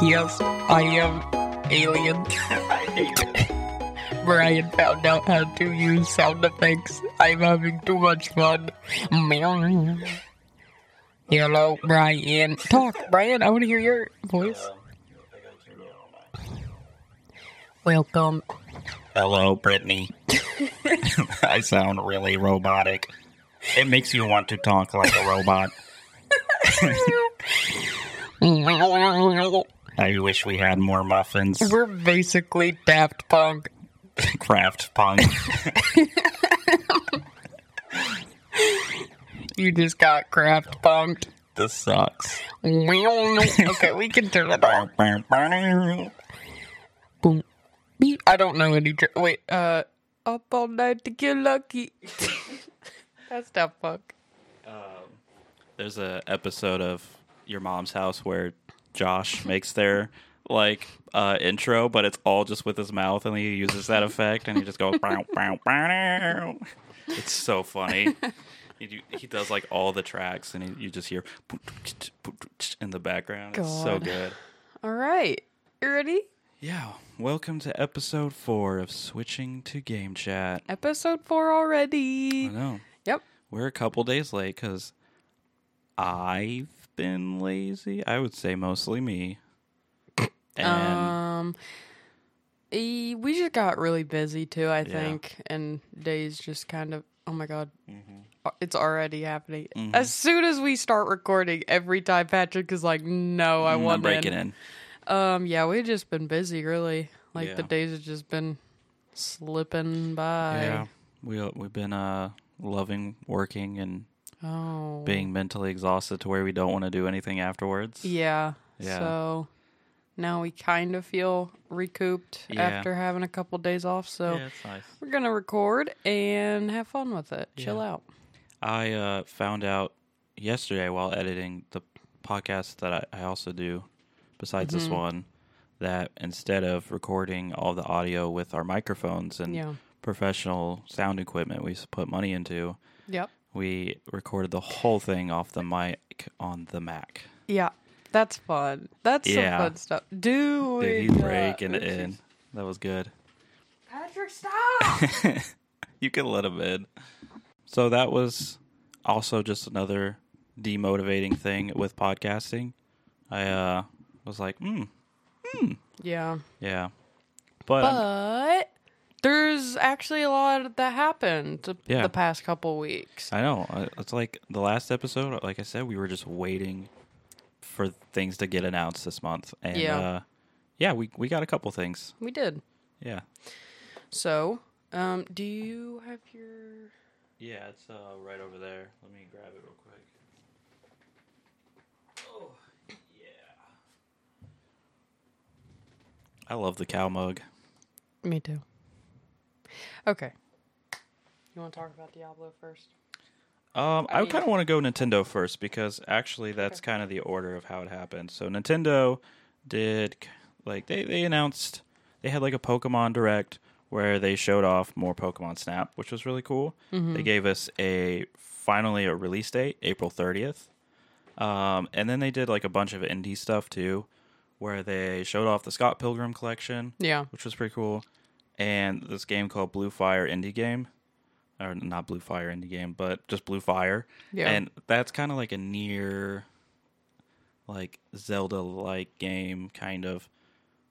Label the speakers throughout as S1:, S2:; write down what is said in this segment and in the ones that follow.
S1: podcast. I am Alien. Brian found out how to use sound effects. I'm having too much fun. Hello, Brian. Talk, Brian. I want to hear your voice. Welcome.
S2: Hello, Brittany. I sound really robotic. It makes you want to talk like a robot. I wish we had more muffins.
S1: We're basically Daft Punk.
S2: Craft punk.
S1: You just got craft punked.
S2: This sucks.
S1: okay, we can turn it off. Boom. Beep. I don't know any. Dr- Wait, uh, up all night to get lucky. That's Daft Punk.
S2: There's a episode of Your Mom's House where Josh makes their like uh, intro, but it's all just with his mouth, and he uses that effect, and he just goes. "Bow, bow, bow." It's so funny. He, he does like all the tracks, and he, you just hear in the background. It's so good.
S1: All right, you ready?
S2: Yeah, welcome to episode four of Switching to Game Chat.
S1: Episode four already.
S2: I know
S1: Yep.
S2: we're a couple days late because I've been lazy. I would say mostly me. And
S1: Um, we just got really busy too. I think, and days just kind of. Oh my god, Uh, it's already happening. As soon as we start recording, every time Patrick is like, "No, I
S2: I'm
S1: want
S2: breaking in.
S1: Um, yeah, we've just been busy, really. Like the days have just been slipping by.
S2: Yeah, we we've been uh loving working and
S1: Oh.
S2: being mentally exhausted to where we don't want to do anything afterwards.
S1: Yeah.
S2: Yeah.
S1: So now we kind of feel recouped
S2: Yeah.
S1: after having a couple days off. So
S2: Yeah, nice.
S1: we're gonna record and have fun with it. Chill
S2: Yeah.
S1: out.
S2: I uh, found out yesterday while editing the podcast that I, I also do, besides
S1: Mm-hmm.
S2: this one, that instead of recording all the audio with our microphones and professional sound equipment we put money into,
S1: Yep.
S2: We recorded the whole thing off the mic on the Mac.
S1: Yeah. That's fun. That's
S2: Yeah.
S1: some fun stuff. Do
S2: Dude,
S1: it.
S2: he's breaking it in. That was good.
S1: Patrick, stop.
S2: you can let him in. So that was also just another demotivating thing with podcasting. I uh, was like, hmm,
S1: yeah.
S2: yeah. But,
S1: But there's actually a lot that happened the-
S2: Yeah.
S1: the past couple weeks.
S2: I know it's like the last episode. Like I said, we were just waiting for things to get announced this month, and
S1: Yeah.
S2: uh, yeah, we we got a couple things.
S1: We did.
S2: Yeah,
S1: So, um, do you have your?
S2: yeah, it's uh, right over there. Let me grab it real quick. Oh, yeah. I love the cow mug.
S1: Me too. Okay. You want to talk about Diablo first?
S2: Um, I,
S1: mean-
S2: kind of want to go Nintendo first because actually that's kind of the order of how it happened. So Nintendo did like they they announced they had like a Pokemon Direct where they showed off more Pokemon Snap, which was really cool. They gave us a finally a release date, April 30th. Um, and then they did like a bunch of indie stuff too, where they showed off the Scott Pilgrim collection,
S1: Yeah.
S2: which was pretty cool, and this game called Blue Fire Indie Game, or not Blue Fire Indie Game, but just Blue Fire.
S1: Yeah.
S2: And that's kind of like a near, like Zelda like game, kind of.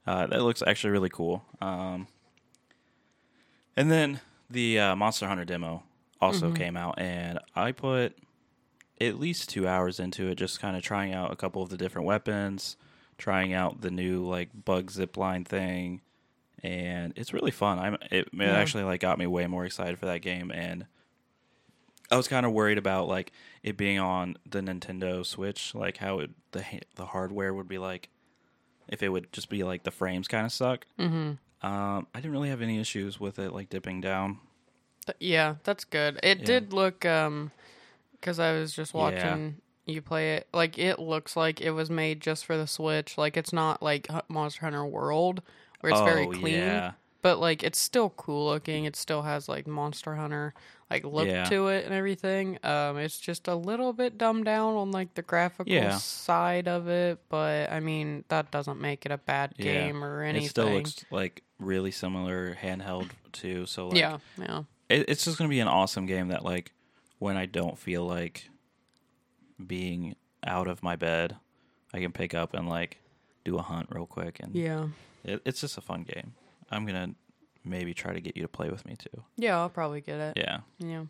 S2: Uh, that looks actually really cool. Um, and then the uh, Monster Hunter demo also came out, and I put at least two hours into it, just kind of trying out a couple of the different weapons, trying out the new like bug zip line thing, and it's really fun. I'm it, it
S1: Yeah.
S2: actually like got me way more excited for that game, and I was kind of worried about like it being on the Nintendo Switch, like how it, the the hardware would be like if it would just be like the frames kind of suck.
S1: Mm-hmm.
S2: Um, I didn't really have any issues with it like dipping down.
S1: Yeah, that's good. It
S2: Yeah.
S1: did look um, because I was just
S2: Yeah.
S1: watching you play it. Like it looks like it was made just for the Switch. Like it's not like Monster Hunter World where it's very clean.
S2: Oh, Yeah.
S1: but like it's still cool looking. It still has like Monster Hunter like look
S2: Yeah.
S1: to it and everything. Um, it's just a little bit dumbed down on like the graphical
S2: Yeah.
S1: side of it, but I mean that doesn't make it a bad game or anything.
S2: It still looks like really similar handheld too. So like,
S1: yeah, yeah,
S2: it, it's just gonna be an awesome game that like when I don't feel like being out of my bed, I can pick up and like do a hunt real quick, and
S1: yeah,
S2: it, it's just a fun game. I'm gonna maybe try to get you to play with me too.
S1: yeah. I'll probably get it.
S2: Yeah,
S1: Yeah.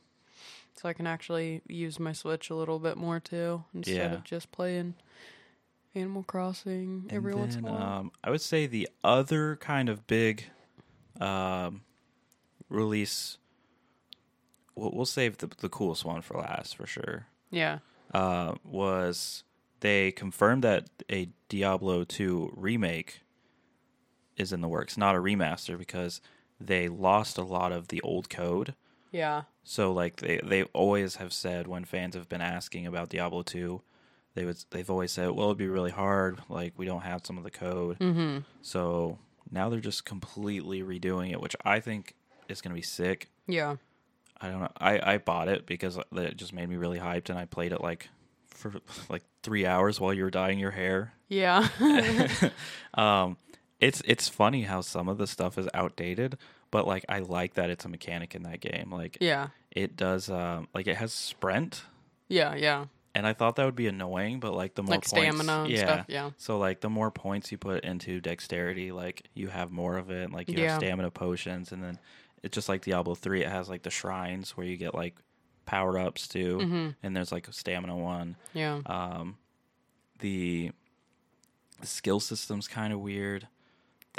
S1: So I can actually use my Switch a little bit more too, instead
S2: Yeah.
S1: of just playing Animal Crossing
S2: And
S1: every once in a while.
S2: Um, I would say the other kind of big um, release. We'll, we'll save the the coolest one for last for sure.
S1: yeah.
S2: uh, was they confirmed that a Diablo 2 remake is in the works, not a remaster, because they lost a lot of the old code.
S1: Yeah.
S2: So like they they always have said when fans have been asking about Diablo 2, they would they've always said, "Well, it'd be really hard. Like we don't have some of the code."
S1: Mm-hmm.
S2: So now they're just completely redoing it, which I think is going to be sick.
S1: Yeah.
S2: I don't know. I, I bought it because it just made me really hyped, and I played it like for like three hours while you were dyeing your hair.
S1: Yeah.
S2: Um, it's it's funny how some of the stuff is outdated, but like I like that it's a mechanic in that game. Like
S1: yeah.
S2: it does, um, like it has sprint,
S1: Yeah. Yeah.
S2: and I thought that would be annoying, but like the more
S1: Like
S2: points,
S1: stamina and
S2: yeah.
S1: stuff. Yeah.
S2: So like the more points you put into dexterity, like you have more of it. Like you
S1: Yeah.
S2: have stamina potions, and then it's just like Diablo three. It has like the shrines where you get like power ups too,
S1: Mm-hmm.
S2: and there's like a stamina one.
S1: Yeah.
S2: Um, the skill system's kind of weird.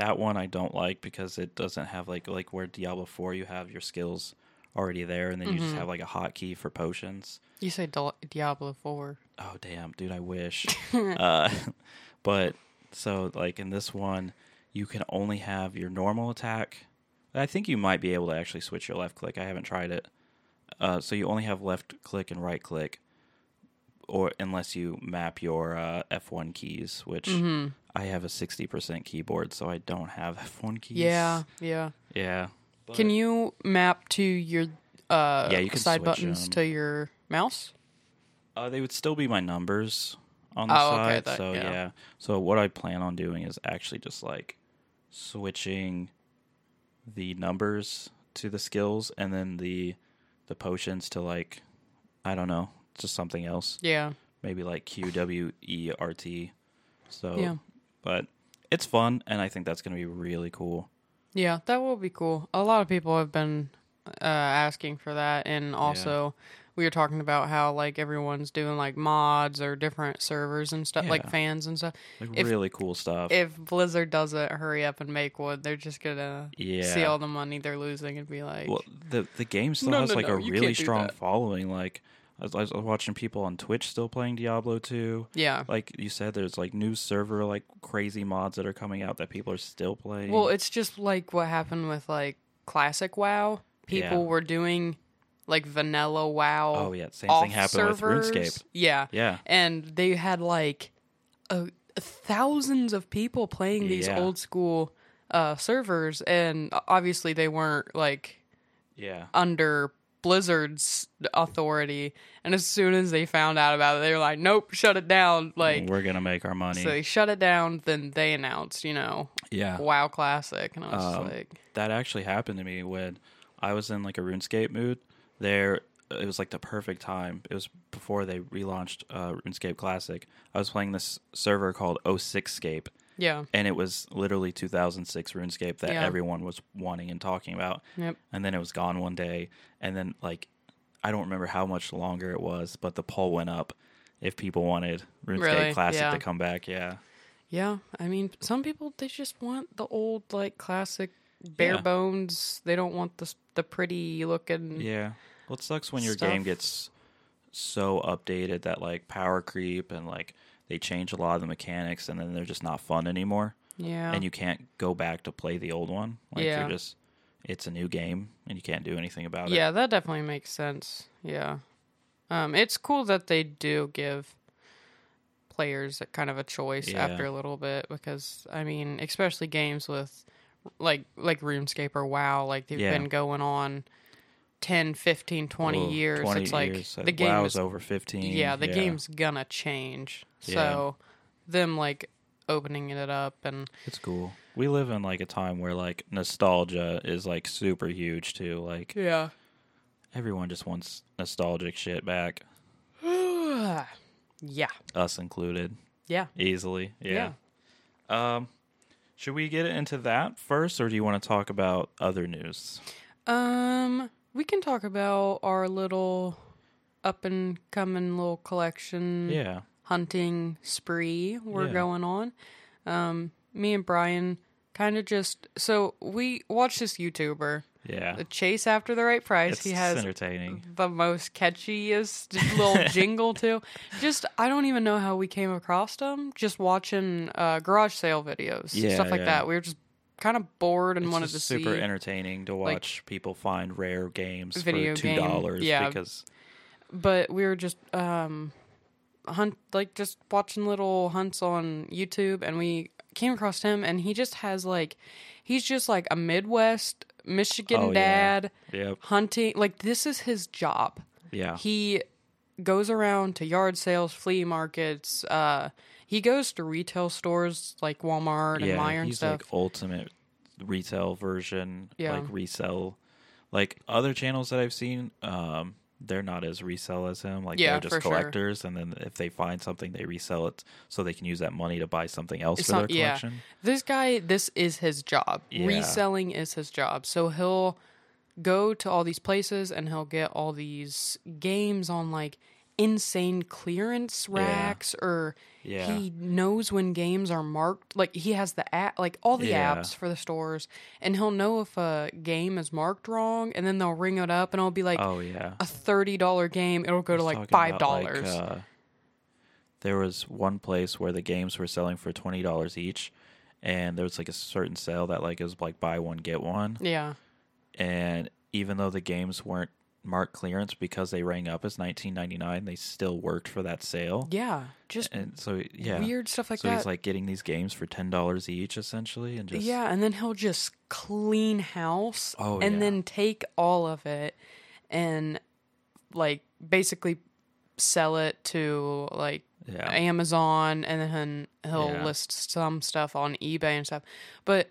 S2: That one I don't like because it doesn't have like like where Diablo four you have your skills already there, and then you just
S1: Mhm.
S2: have like a hotkey for potions.
S1: You say Di- Diablo Four.
S2: Oh damn, dude, I wish. uh, but so like in this one, you can only have your normal attack. I think you might be able to actually switch your left click. I haven't tried it. Uh, so you only have left click and right click, or unless you map your uh, F1 keys, which
S1: Mm-hmm.
S2: I have a sixty percent keyboard, so I don't have F1 keys.
S1: Yeah. Yeah.
S2: yeah.
S1: Can you map to your uh
S2: Yeah, you can
S1: side
S2: switch
S1: buttons
S2: 'em.
S1: to your mouse?
S2: Uh, they would still be my numbers on the
S1: Oh, okay,
S2: side.
S1: that-
S2: so
S1: yeah.
S2: yeah. So what I plan on doing is actually just like switching the numbers to the skills and then the the potions to like I don't know, just something else.
S1: Yeah.
S2: Maybe like Q W E R T. So
S1: Yeah.
S2: But it's fun and I think that's going to be really cool.
S1: Yeah, that will be cool. A lot of people have been uh, asking for that, and also we were talking about how like everyone's doing like mods or different servers and stuff, like fans and stuff.
S2: Like
S1: If-
S2: really cool stuff.
S1: If Blizzard doesn't hurry up and make one, they're just gonna
S2: yeah.
S1: see all the money they're losing and be like,
S2: Well, the the game still
S1: No,
S2: has
S1: no,
S2: like
S1: no,
S2: a really strong following. Like I was, I was watching people on Twitch still playing Diablo 2.
S1: yeah.
S2: Like you said, there's like new server like crazy mods that are coming out that people are still playing.
S1: Well, it's just like what happened with like classic WoW. People
S2: Yeah.
S1: were doing like vanilla WoW.
S2: oh yeah, same thing happened
S1: servers.
S2: with RuneScape.
S1: Yeah.
S2: Yeah,
S1: and they had like a, thousands of people playing these
S2: Yeah.
S1: old school uh, servers, and obviously they weren't like
S2: yeah,
S1: under Blizzard's authority. And as soon as they found out about it, they were like, "Nope, shut it down!" Like,
S2: we're gonna make our money.
S1: so they shut it down. Then they announced, you know,
S2: yeah,
S1: WoW Classic, and I was
S2: Um,
S1: like,
S2: that actually happened to me when I was in like a RuneScape mood. There, it was like the perfect time. It was before they relaunched uh, RuneScape Classic. I was playing this server called 06scape.
S1: "Yeah,
S2: and it was literally 2006 RuneScape that
S1: Yeah.
S2: everyone was wanting and talking about.
S1: yep,
S2: And then it was gone one day, and then like I don't remember how much longer it was, but the poll went up if people wanted RuneScape
S1: Really?
S2: Classic
S1: Yeah.
S2: to come back. Yeah,
S1: yeah." I mean, some people they just want the old like classic bare
S2: Yeah.
S1: bones. They don't want the the pretty looking.
S2: yeah. Well, it sucks when your game gets so updated that like power creep and like they change a lot of the mechanics, and then they're just not fun anymore,
S1: Yeah,
S2: and you can't go back to play the old one. Like
S1: Yeah.
S2: you're just it's a new game, and you can't do anything about it.
S1: Yeah, that definitely makes sense. Yeah. Um, it's cool that they do give players kind of a choice
S2: Yeah.
S1: after a little bit because I mean, especially games with like like RuneScape or WoW, like they've
S2: Yeah.
S1: been going on 10, 15, 20
S2: Well,
S1: years.
S2: 20
S1: it's like
S2: years.
S1: the game
S2: WoW's
S1: is
S2: over 15.
S1: yeah, the game's gonna change.
S2: Yeah.
S1: So them like opening it up and
S2: It's cool. We live in like a time where like nostalgia is like super huge too. Like
S1: yeah.
S2: everyone just wants nostalgic shit back,
S1: yeah.
S2: us included,
S1: Yeah.
S2: easily. Yeah. Um should we get into that first or do you want to talk about other news?
S1: Um, we can talk about our little up and coming little collection
S2: Yeah.
S1: hunting spree we're
S2: Yeah.
S1: going on. Um, me and Brian kind of just so we watch this YouTuber,
S2: Yeah.
S1: the Chase After the Right Price.
S2: It's
S1: he has
S2: entertaining.
S1: the most catchiest little jingle too. Just I don't even know how we came across them. Just watching uh, garage sale videos,
S2: Yeah,
S1: stuff like
S2: yeah.
S1: that. We were just kind of bored and
S2: It's
S1: wanted to
S2: super
S1: see.
S2: entertaining to watch people find rare games
S1: Video
S2: for two dollars
S1: yeah.
S2: because
S1: but we were just um hunt like just watching little hunts on YouTube and we came across him and he just has like he's just like a Midwest Michigan
S2: Oh, yeah.
S1: dad
S2: yep,
S1: hunting like this is his job.
S2: yeah,
S1: He goes around to yard sales, flea markets, uh he goes to retail stores like Walmart and
S2: yeah.
S1: Meijer and
S2: he's
S1: stuff.
S2: like ultimate retail version,
S1: Yeah.
S2: like resell. Like other channels that I've seen, um, they're not as resell as him. Like
S1: Yeah,
S2: they're just
S1: sure.
S2: collectors, and then if they find something, they resell it so they can use that money to buy something else
S1: It's
S2: for
S1: not-
S2: their
S1: yeah.
S2: collection.
S1: This guy, this is his job.
S2: Yeah.
S1: Reselling is his job. So he'll go to all these places and he'll get all these games on like insane clearance racks or
S2: Yeah.
S1: he knows when games are marked like he has the app like all the
S2: Yeah.
S1: apps for the stores and he'll know if a game is marked wrong and then they'll ring it up and it'll be like
S2: Oh yeah.
S1: a $30 game it'll go to like $5
S2: like, uh, there was one place where the games were selling for twenty dollars each, and there was like a certain sale that like it was like buy one get one,
S1: yeah
S2: and even though the games weren't marked clearance because they rang up as nineteen ninety nine, they still worked for that sale.
S1: yeah just
S2: And so yeah,
S1: weird stuff like
S2: so
S1: that
S2: he's like getting these games for ten dollars each essentially, and just
S1: Yeah, and then he'll just clean house
S2: Oh,
S1: and
S2: yeah.
S1: then take all of it and like basically sell it to like
S2: yeah,
S1: Amazon and then he'll
S2: Yeah.
S1: list some stuff on eBay and stuff. But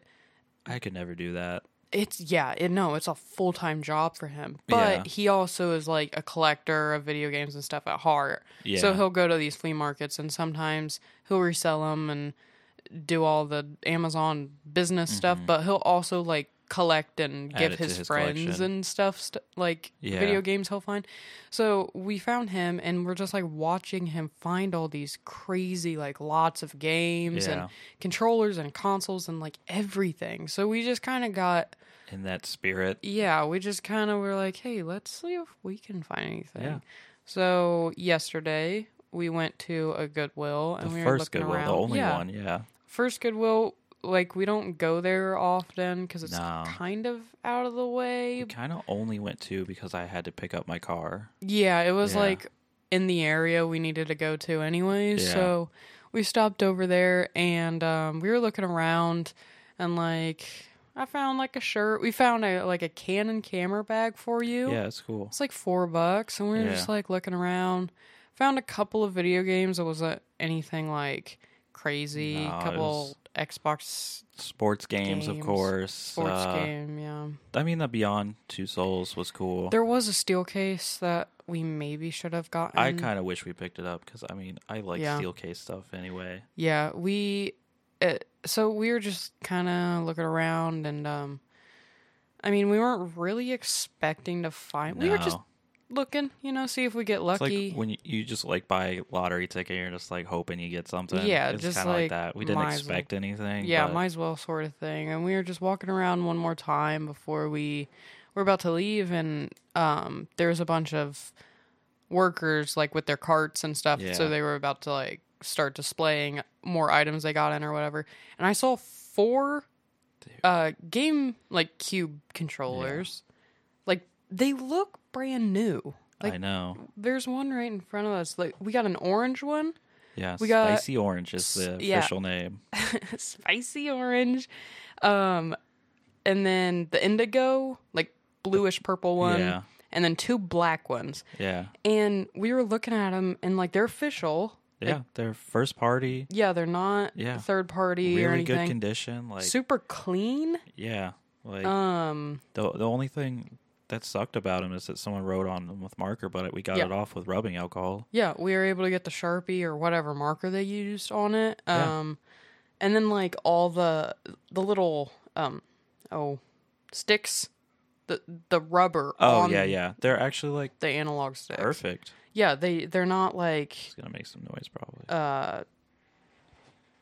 S2: I could never do that.
S1: It's yeah, it, no, it's a full time job for him. But
S2: Yeah.
S1: he also is like a collector of video games and stuff at heart.
S2: Yeah.
S1: So he'll go to these flea markets and sometimes he'll resell them and do all the Amazon business stuff. But he'll also like collect and
S2: Mm-hmm. Add
S1: give
S2: it to
S1: his,
S2: his
S1: friends
S2: collection.
S1: and stuff, st- like
S2: Yeah.
S1: video games he'll find. So we found him and we're just like watching him find all these crazy like lots of games
S2: Yeah.
S1: and controllers and consoles and like everything. So we just kind of got
S2: In that spirit,
S1: yeah, we just kind of were like, hey, let's see if we can find anything.
S2: Yeah.
S1: So yesterday we went to a Goodwill and
S2: the
S1: we were
S2: first
S1: looking
S2: Goodwill,
S1: around.
S2: the only
S1: yeah,
S2: one, yeah.
S1: first Goodwill. Like we don't go there often because it's
S2: No.
S1: kind of out of the way.
S2: We kind of only went to because I had to pick up my car.
S1: Yeah, it was
S2: Yeah.
S1: like in the area we needed to go to anyways.
S2: Yeah.
S1: So we stopped over there and um, we were looking around and like I found like a shirt. We found a like a Canon camera bag for you.
S2: Yeah, it's cool.
S1: It's like four bucks, and we were
S2: Yeah.
S1: just like looking around. Found a couple of video games. It wasn't anything like crazy. A
S2: it
S1: couple
S2: was
S1: Xbox
S2: Sports games, of course.
S1: sports
S2: Uh,
S1: game. Yeah,
S2: I mean, the Beyond Two Souls was cool.
S1: there was a steel case that we maybe should have gotten.
S2: I kind of wish we picked it up because I mean, I like
S1: Yeah.
S2: steel case stuff anyway.
S1: yeah we. Uh, so we were just kind of looking around, and um, I mean, we weren't really expecting to find. We were just
S2: No.
S1: looking, you know, see if we get
S2: It's
S1: lucky.
S2: like when you, you just like buy a lottery ticket, you're just like hoping you get something.
S1: Yeah,
S2: it's
S1: just
S2: kind of like,
S1: like,
S2: that. We didn't
S1: might as well-
S2: expect anything.
S1: Yeah,
S2: but
S1: might as well sort of thing. And we were just walking around one more time before we were about to leave and um there was a bunch of workers like with their carts and stuff.
S2: Yeah.
S1: So they were about to like start displaying more items they got in or whatever. And I saw four uh game like cube controllers. Like they look brand new.
S2: I know.
S1: there's one right in front of us. Like we got an orange one.
S2: Yeah,
S1: we got-
S2: spicy orange is the
S1: yeah.
S2: official name.
S1: spicy orange. Um, and then the indigo, like bluish purple one,
S2: Yeah.
S1: and then two black ones.
S2: Yeah.
S1: And we were looking at them, and like they're official.
S2: Yeah. They're first party,
S1: Yeah, they're not
S2: Yeah.
S1: third party or
S2: really good condition. Like
S1: Super clean.
S2: yeah. Like
S1: Um,
S2: the the only thing that sucked about them is that someone wrote on them with marker, but we got
S1: Yeah.
S2: it off with rubbing alcohol.
S1: yeah, we were able to get the sharpie or whatever marker they used on it.
S2: Yeah.
S1: Um, and then like all the the little um oh sticks, the the rubber.
S2: Oh yeah, yeah. They're actually like
S1: The analog sticks.
S2: perfect.
S1: Yeah, they they're not like
S2: It's gonna make some noise probably.
S1: uh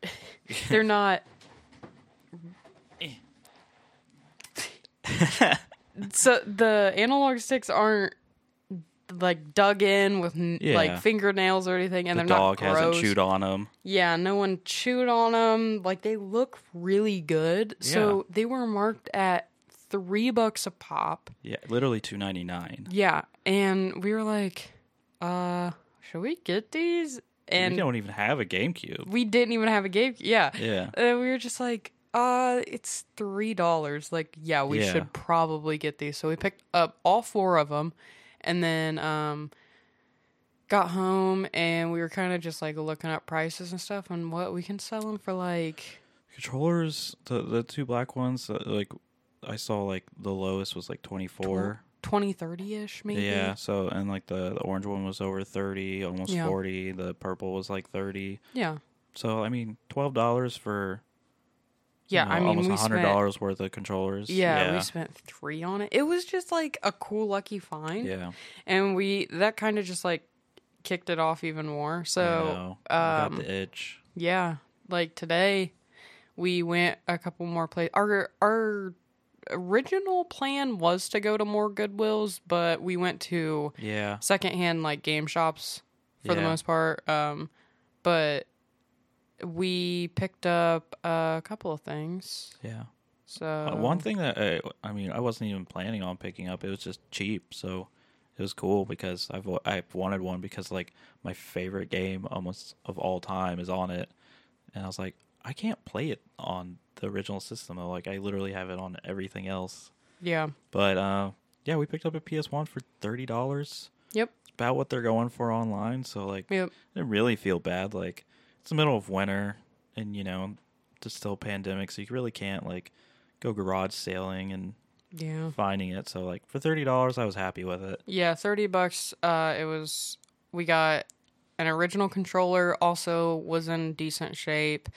S1: they're not so the analog sticks aren't like dug in with n
S2: Yeah.
S1: like fingernails or anything and
S2: the
S1: they're
S2: dog
S1: not gross.
S2: hasn't chewed on them.
S1: yeah no one chewed on them like they look really good so they were marked at three bucks a pop
S2: Yeah, literally two ninety nine.
S1: yeah and we were like uh should we get these and
S2: we don't even have a GameCube.
S1: we didn't even have a game. Yeah.
S2: Yeah.
S1: And we were just like, uh, it's three dollars. Like, yeah, we
S2: Yeah.
S1: should probably get these. So we picked up all four of them, and then um, got home and we were kind of just like looking up prices and stuff and what we can sell them for. Like,
S2: Controllers, the the two black ones, uh, like I saw, like the lowest was like twenty four.
S1: 20 30 ish, maybe.
S2: Yeah. So and like the the orange one was over thirty, almost
S1: Yeah.
S2: forty. The purple was like thirty.
S1: Yeah.
S2: So I mean, twelve dollars for
S1: Yeah.
S2: you know,
S1: I mean,
S2: almost hundred dollars worth of controllers.
S1: Yeah, we spent three on it. It was just like a cool lucky find.
S2: yeah.
S1: And we, that kind of just like kicked it off even more. So.
S2: I
S1: um,
S2: got the itch.
S1: Yeah, like today we went a couple more places. Our our original plan was to go to more Goodwills, but we went to
S2: Yeah.
S1: secondhand like game shops for the most part. Um, but we picked up a couple of things.
S2: Yeah.
S1: So
S2: Uh, one thing that I, I mean, I wasn't even planning on picking up. It was just cheap, so it was cool because I've I've wanted one because like my favorite game almost of all time is on it, and I was like, I can't play it on the original system. though. Like I literally have it on everything else.
S1: yeah,
S2: But uh, yeah, we picked up a PS One for thirty dollars.
S1: yep, It's
S2: About what they're going for online. So like,
S1: yep,
S2: I really feel bad. Like it's the middle of winter, and you know, there's still pandemic, so you really can't like go garage sailing and
S1: yeah.
S2: finding it. So like for thirty dollars, I was happy with it.
S1: Yeah, thirty bucks. Uh, it was. We got an original controller. Also, was in decent shape.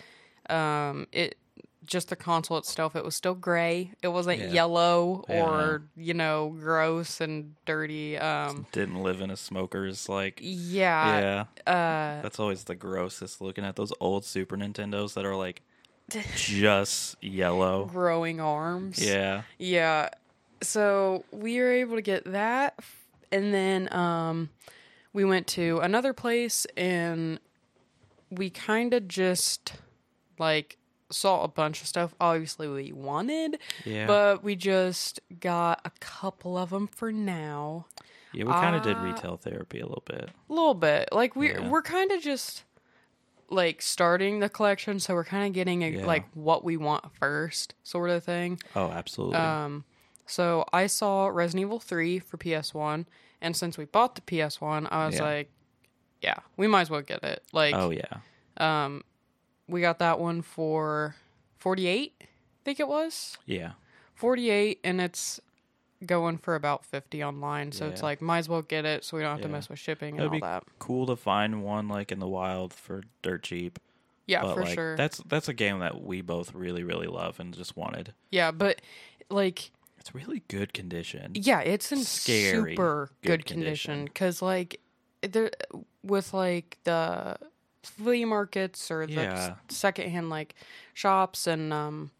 S1: Um, it just the console itself. It was still gray. It wasn't
S2: Yeah.
S1: yellow
S2: Yeah.
S1: or you know gross and dirty. Um,
S2: Didn't live in a smoker's like.
S1: yeah.
S2: Yeah,
S1: Uh,
S2: that's always the grossest. Looking at those old Super Nintendos that are like just yellow.
S1: growing arms.
S2: Yeah,
S1: Yeah. So we were able to get that and then um we went to another place and we kind of just like saw a bunch of stuff obviously we wanted,
S2: yeah,
S1: but we just got a couple of them for now.
S2: yeah. We kind of did
S1: uh,
S2: retail therapy a little bit.
S1: A little bit. Like we
S2: Yeah.
S1: we're kind of just like starting the collection so we're kind of getting a,
S2: Yeah.
S1: like what we want first sort of thing.
S2: Oh, absolutely.
S1: Um, so I saw Resident Evil 3 for PS1, and since we bought the PS1, I was
S2: Yeah.
S1: like, yeah, we might as well get it. Like,
S2: oh yeah,
S1: um, we got that one for 48, I think it was.
S2: yeah,
S1: 48, and it's going for about 50 online, so it's like, might as well get it so we don't have to mess with shipping and
S2: That'd
S1: all
S2: be
S1: that.
S2: cool to find one like in the wild for dirt cheap.
S1: Yeah,
S2: but
S1: for
S2: like,
S1: sure.
S2: That's that's a game that we both really really love and just wanted.
S1: yeah, but like,
S2: It's really good condition.
S1: Yeah, it's in
S2: Scary
S1: super
S2: good
S1: good condition
S2: condition.
S1: because, like, there with like the flea markets or the
S2: Yeah.
S1: secondhand like shops and um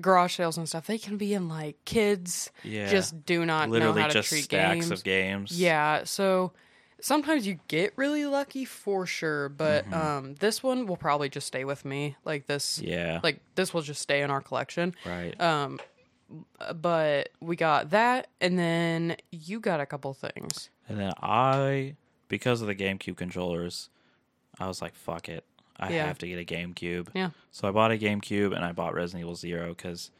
S1: garage sales and stuff, they can be in like kids
S2: Yeah,
S1: just do not
S2: literally
S1: know how to
S2: just
S1: treat
S2: stacks
S1: games.
S2: of games.
S1: Yeah, so sometimes you get really lucky for sure, but
S2: Mm-hmm.
S1: um this one will probably just stay with me. Like this,
S2: yeah,
S1: like this will just stay in our collection.
S2: right.
S1: Um, but we got that, and then you got a couple things.
S2: and then I, because of the GameCube controllers, I was like, "Fuck it, I
S1: Yeah.
S2: have to get a GameCube."
S1: Yeah.
S2: So I bought a GameCube and I bought Resident Evil Zero because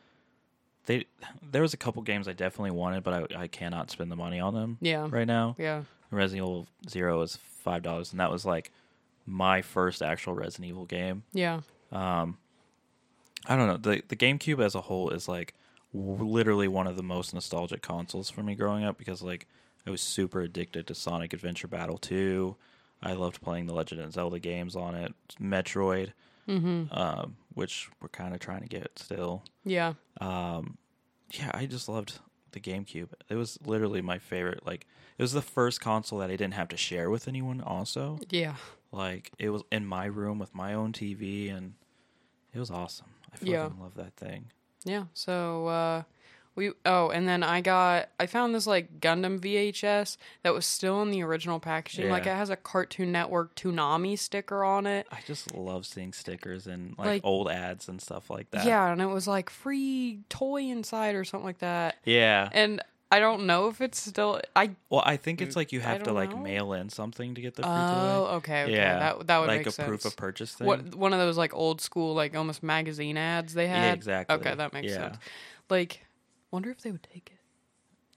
S2: they there was a couple games I definitely wanted, but I I cannot spend the money on them
S1: Yeah.
S2: right now.
S1: Yeah.
S2: Resident Evil Zero was five dollars, and that was like my first actual Resident Evil game.
S1: Yeah.
S2: Um, I don't know the the GameCube as a whole is like w- literally one of the most nostalgic consoles for me growing up because like I was super addicted to Sonic Adventure Battle two. I loved playing the Legend of Zelda games on it, Metroid,
S1: Mm-hmm.
S2: um, which we're kind of trying to get still.
S1: Yeah.
S2: Um, yeah, I just loved the GameCube. It was literally my favorite. Like, it was the first console that I didn't have to share with anyone. Also,
S1: Yeah.
S2: like it was in my room with my own TV, and it was awesome. I fucking
S1: Yeah.
S2: love that thing.
S1: Yeah. So uh we oh, and then I got I found this like Gundam VHS that was still in the original packaging. Like it has a Cartoon Network Toonami sticker on it.
S2: I just love seeing stickers and like,
S1: Like-
S2: old ads and stuff like that.
S1: Yeah, and it was like free toy inside or something like that.
S2: yeah.
S1: And I don't know if it's still I
S2: Well, I think it's like you have to like
S1: know.
S2: mail in something to get the free
S1: Oh,
S2: toy.
S1: okay, okay.
S2: Yeah,
S1: That that would
S2: like
S1: make
S2: a
S1: sense.
S2: proof of purchase thing.
S1: what one of those like old school like almost magazine ads they had.
S2: exactly.
S1: Okay, that makes
S2: Yeah.
S1: sense. Like, wonder if they would take it.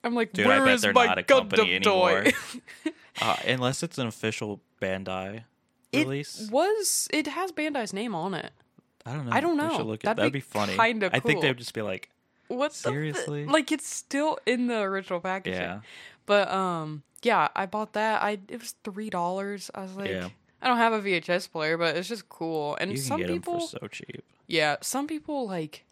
S1: I'm like,
S2: Dude,
S1: where
S2: I bet
S1: is
S2: they're
S1: my
S2: not a
S1: Gundam
S2: company
S1: toy?
S2: anymore. uh, unless it's an official Bandai release.
S1: It was. It has Bandai's name on it.
S2: I don't know.
S1: I don't know.
S2: look at,
S1: That'd
S2: that'd
S1: be
S2: be funny.
S1: kinda
S2: I think they would just be like,
S1: What the fi-
S2: Seriously?
S1: like it's still in the original packaging.
S2: yeah,
S1: But um, yeah, I bought that. I it was three dollars. I was like,
S2: Yeah.
S1: I don't have a VHS player, but it's just cool. And
S2: you can
S1: some
S2: get
S1: people,
S2: them for so cheap.
S1: yeah, some people like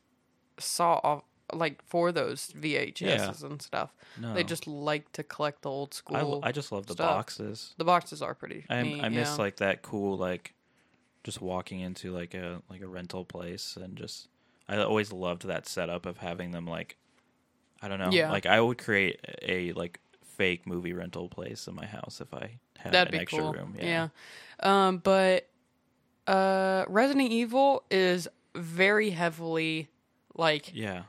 S1: saw off like for those VHSs
S2: Yeah.
S1: and stuff.
S2: No,
S1: They just like to collect the old school.
S2: I just love the
S1: stuff.
S2: boxes.
S1: the boxes are pretty.
S2: I
S1: neat,
S2: I miss
S1: yeah.
S2: like that cool like just walking into like a like a rental place and just I always loved that setup of having them like I don't know
S1: Yeah.
S2: like I would create a like fake movie rental place in my house if I had
S1: That'd
S2: an
S1: be
S2: extra
S1: cool.
S2: room.
S1: Yeah. Um, but uh, Resident Evil is very heavily like
S2: yeah,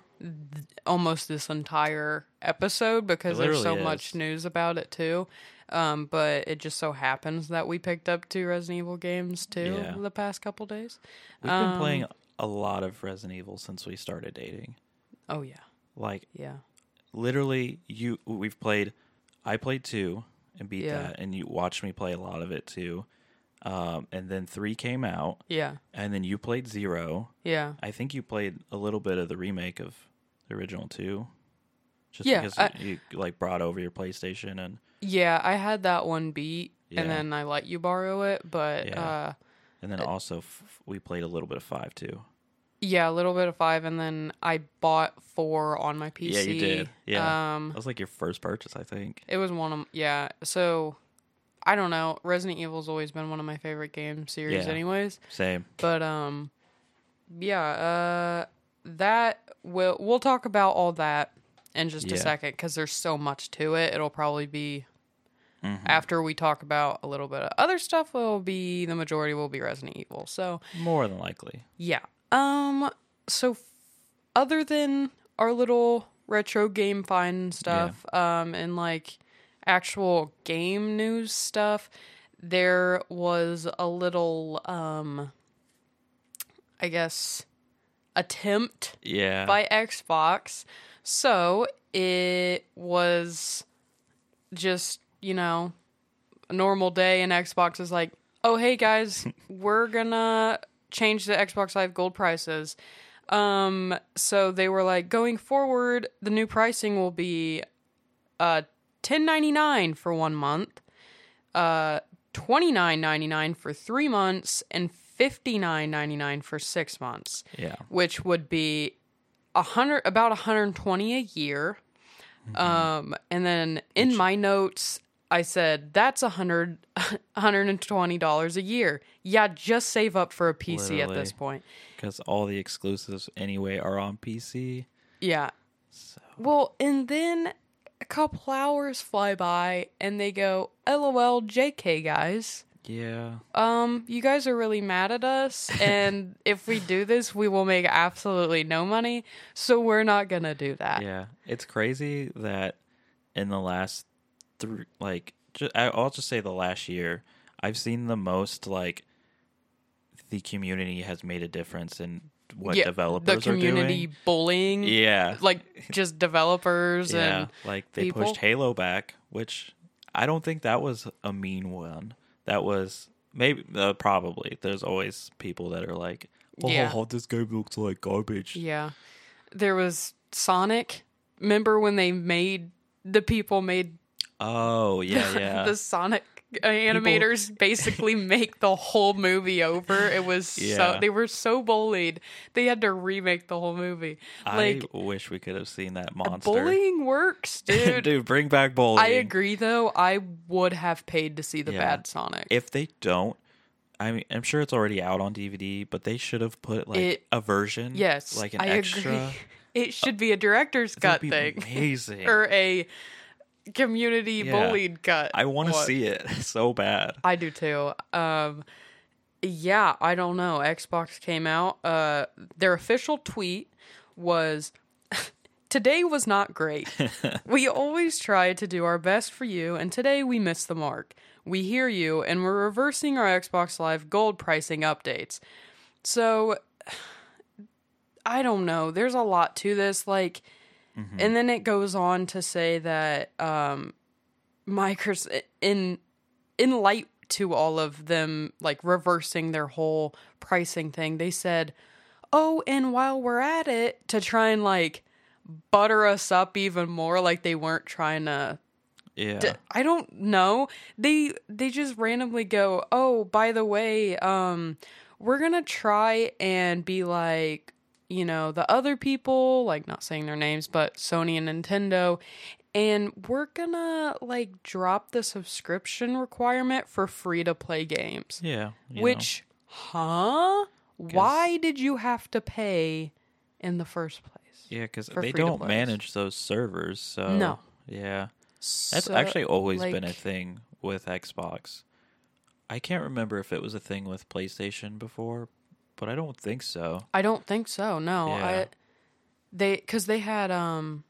S1: almost this entire episode because there's so
S2: literally
S1: much news about it too. Um, but it just so happens that we picked up two Resident Evil games too
S2: Yeah.
S1: the past couple days.
S2: We've been
S1: Um,
S2: playing a lot of Resident Evil since we started dating.
S1: Oh yeah,
S2: Like
S1: yeah,
S2: literally, you we've played. I played two and beat
S1: Yeah.
S2: that, and you watched me play a lot of it too. Um, and then three came out,
S1: yeah,
S2: and then you played zero.
S1: yeah.
S2: I think you played a little bit of the remake of the original two, just
S1: Yeah,
S2: because
S1: I-
S2: you like brought over your PlayStation and
S1: Yeah, I had that one beat,
S2: Yeah.
S1: and then I let you borrow it. But
S2: Yeah.
S1: uh,
S2: and then also f- we played a little bit of five too.
S1: Yeah, a little bit of five, and then I bought four on my PC.
S2: Yeah, you did. Yeah.
S1: Um,
S2: That was like your first purchase, I think.
S1: it was one of yeah. So I don't know. Resident Evil's always been one of my favorite game series,
S2: Yeah.
S1: anyways.
S2: Same.
S1: But um, yeah. Uh, that will we'll talk about all that in just a second because there's so much to it. It'll probably be.
S2: Mhm.
S1: After we talk about a little bit of other stuff, will be the majority will be Resident Evil. So
S2: More than likely.
S1: yeah. Um. So, f- other than our little retro game find stuff, um, and like actual game news stuff, there was a little, um, I guess, attempt
S2: Yeah.
S1: by Xbox. So it was just, you know, a normal day, and Xbox is like, oh, hey guys, we're gonna change the Xbox Live Gold prices. Um, so they were like, going forward, the new pricing will be uh ten ninety nine for one month, uh twenty nine ninety nine for three months, and fifty nine ninety nine for six months
S2: yeah.
S1: which would be a hundred about 120 a year. Um and then in my notes i said that's a hundred 120 dollars a year. Yeah just save up for a pc at this point.
S2: Because all the exclusives anyway are on PC.
S1: yeah.
S2: So
S1: well and then a couple hours fly by and they go lol jk guys
S2: yeah.
S1: um, you guys are really mad at us, and if we do this, we will make absolutely no money. So we're not gonna do that.
S2: Yeah, it's crazy that in the last three, like, ju- I'll just say the last year, I've seen the most like the community has made a difference in what
S1: yeah,
S2: developers
S1: the community
S2: are doing.
S1: bullying.
S2: Yeah,
S1: like just developers
S2: yeah,
S1: and
S2: like they
S1: people.
S2: pushed Halo back, which I don't think that was a mean one. That was maybe uh, probably. There's always people that are like, "Oh,
S1: Yeah.
S2: this game looks like garbage."
S1: yeah. There was Sonic. Remember when they made the people made
S2: Oh yeah, yeah.
S1: the Sonic Uh, animators basically make the whole movie over. It was so they were so bullied. They had to remake the whole movie. Like
S2: I wish we could have seen that uh, monster.
S1: bullying works, dude.
S2: Dude, bring back bullying.
S1: I agree though. I would have paid to see the
S2: Yeah.
S1: bad Sonic.
S2: If they don't, I mean, I'm sure it's already out on DVD, but they should have put like
S1: It-
S2: a version.
S1: yes,
S2: like an
S1: I
S2: extra.
S1: agree. It should be a director's cut thing
S2: amazing.
S1: or a community
S2: Yeah.
S1: bullied cut.
S2: I want to see it so bad.
S1: I do too. Um, yeah, I don't know. Xbox came out. Uh, their official tweet was. Today was not great. we always try to do our best for you, and today we missed the mark. We hear you, and we're reversing our Xbox Live Gold pricing updates. So, I don't know. There's a lot to this. Like, and then it goes on to say that um, Microsoft, in in light to all of them like reversing their whole pricing thing, they said, "Oh, and while we're at it, to try and like butter us up even more, like they weren't trying to
S2: Yeah.
S1: D- I don't know. They they just randomly go, "Oh, by the way, um we're going to try and be like, you know, the other people, like not saying their names, but Sony and Nintendo, and we're to like drop the subscription requirement for free to play games."
S2: yeah. you know.
S1: Which huh? Why did you have to pay in the first place?
S2: Yeah, because they don't manage those servers. So
S1: No.
S2: Yeah. That's
S1: So,
S2: actually always been a thing with Xbox. I can't remember if it was a thing with PlayStation before, but I don't think so.
S1: I don't think so. No,
S2: Yeah.
S1: I they because they had um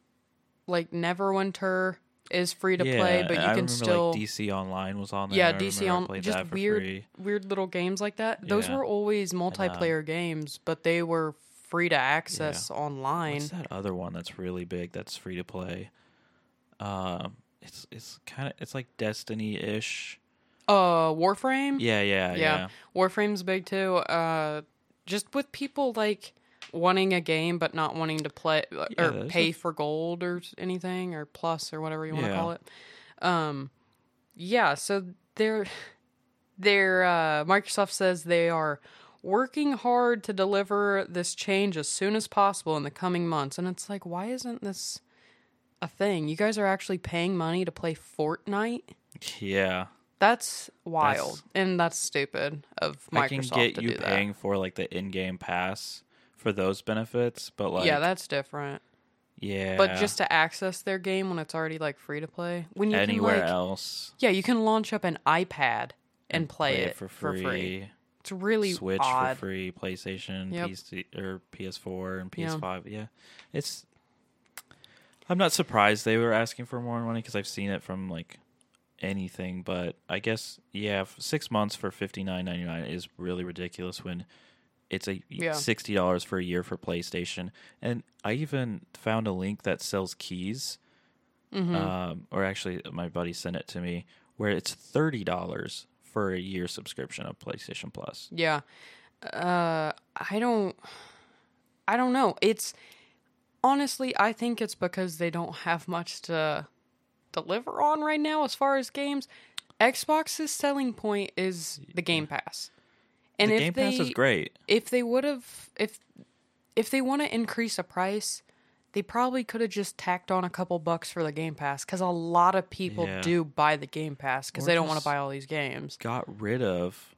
S1: like Neverwinter is free to
S2: yeah,
S1: play, but you
S2: I
S1: can still
S2: like DC Online was on there.
S1: yeah DC
S2: remember I
S1: on just weird
S2: free.
S1: weird little games like that. Those
S2: Yeah.
S1: were always multiplayer games, but they were free to access online.
S2: What's that other one that's really big that's free to play? Um, it's it's kind of it's like Destiny ish.
S1: Uh, Warframe.
S2: Yeah, yeah,
S1: yeah,
S2: yeah.
S1: Warframe's big too. Uh, just with people like wanting a game but not wanting to play uh,
S2: Yeah,
S1: or pay
S2: a-
S1: for gold or anything or plus or whatever you want to
S2: Yeah.
S1: call it. Um, yeah. So they're they're uh, Microsoft says they are working hard to deliver this change as soon as possible in the coming months, and it's like, why isn't this a thing? You guys are actually paying money to play Fortnite.
S2: Yeah.
S1: That's wild, and that's stupid of Microsoft
S2: I can get
S1: to
S2: you
S1: do that.
S2: paying for like the in-game pass for those benefits, but like
S1: yeah, that's different.
S2: yeah,
S1: But just to access their game when it's already like free to play, when you
S2: anywhere
S1: can like,
S2: else
S1: yeah, you can launch up an iPad and, play, it
S2: for free.
S1: It's really
S2: Switch
S1: odd.
S2: for free, PlayStation,
S1: Yep.
S2: PC or PS4 and
S1: Yeah.
S2: PS5. Yeah. It's I'm not surprised they were asking for more money cuz I've seen it from like anything, but I guess yeah, 6 months for 59.99 is really ridiculous when it's a
S1: Yeah.
S2: $60 for a year for PlayStation. And I even found a link that sells keys.
S1: Mm-hmm.
S2: Um, or actually my buddy sent it to me where it's $30 for a year subscription of PlayStation Plus.
S1: Yeah. Uh I don't I don't know. It's honestly I think it's because they don't have much to deliver on right now as far as games. Xbox's selling point is the Game Pass. And
S2: the
S1: if
S2: Game
S1: they
S2: Pass is great.
S1: if they would have if if they want to increase a price, they probably could have just tacked on a couple bucks for the Game Pass cuz a lot of people
S2: Yeah.
S1: do buy the Game Pass cuz they don't want to buy all these games.
S2: Got rid of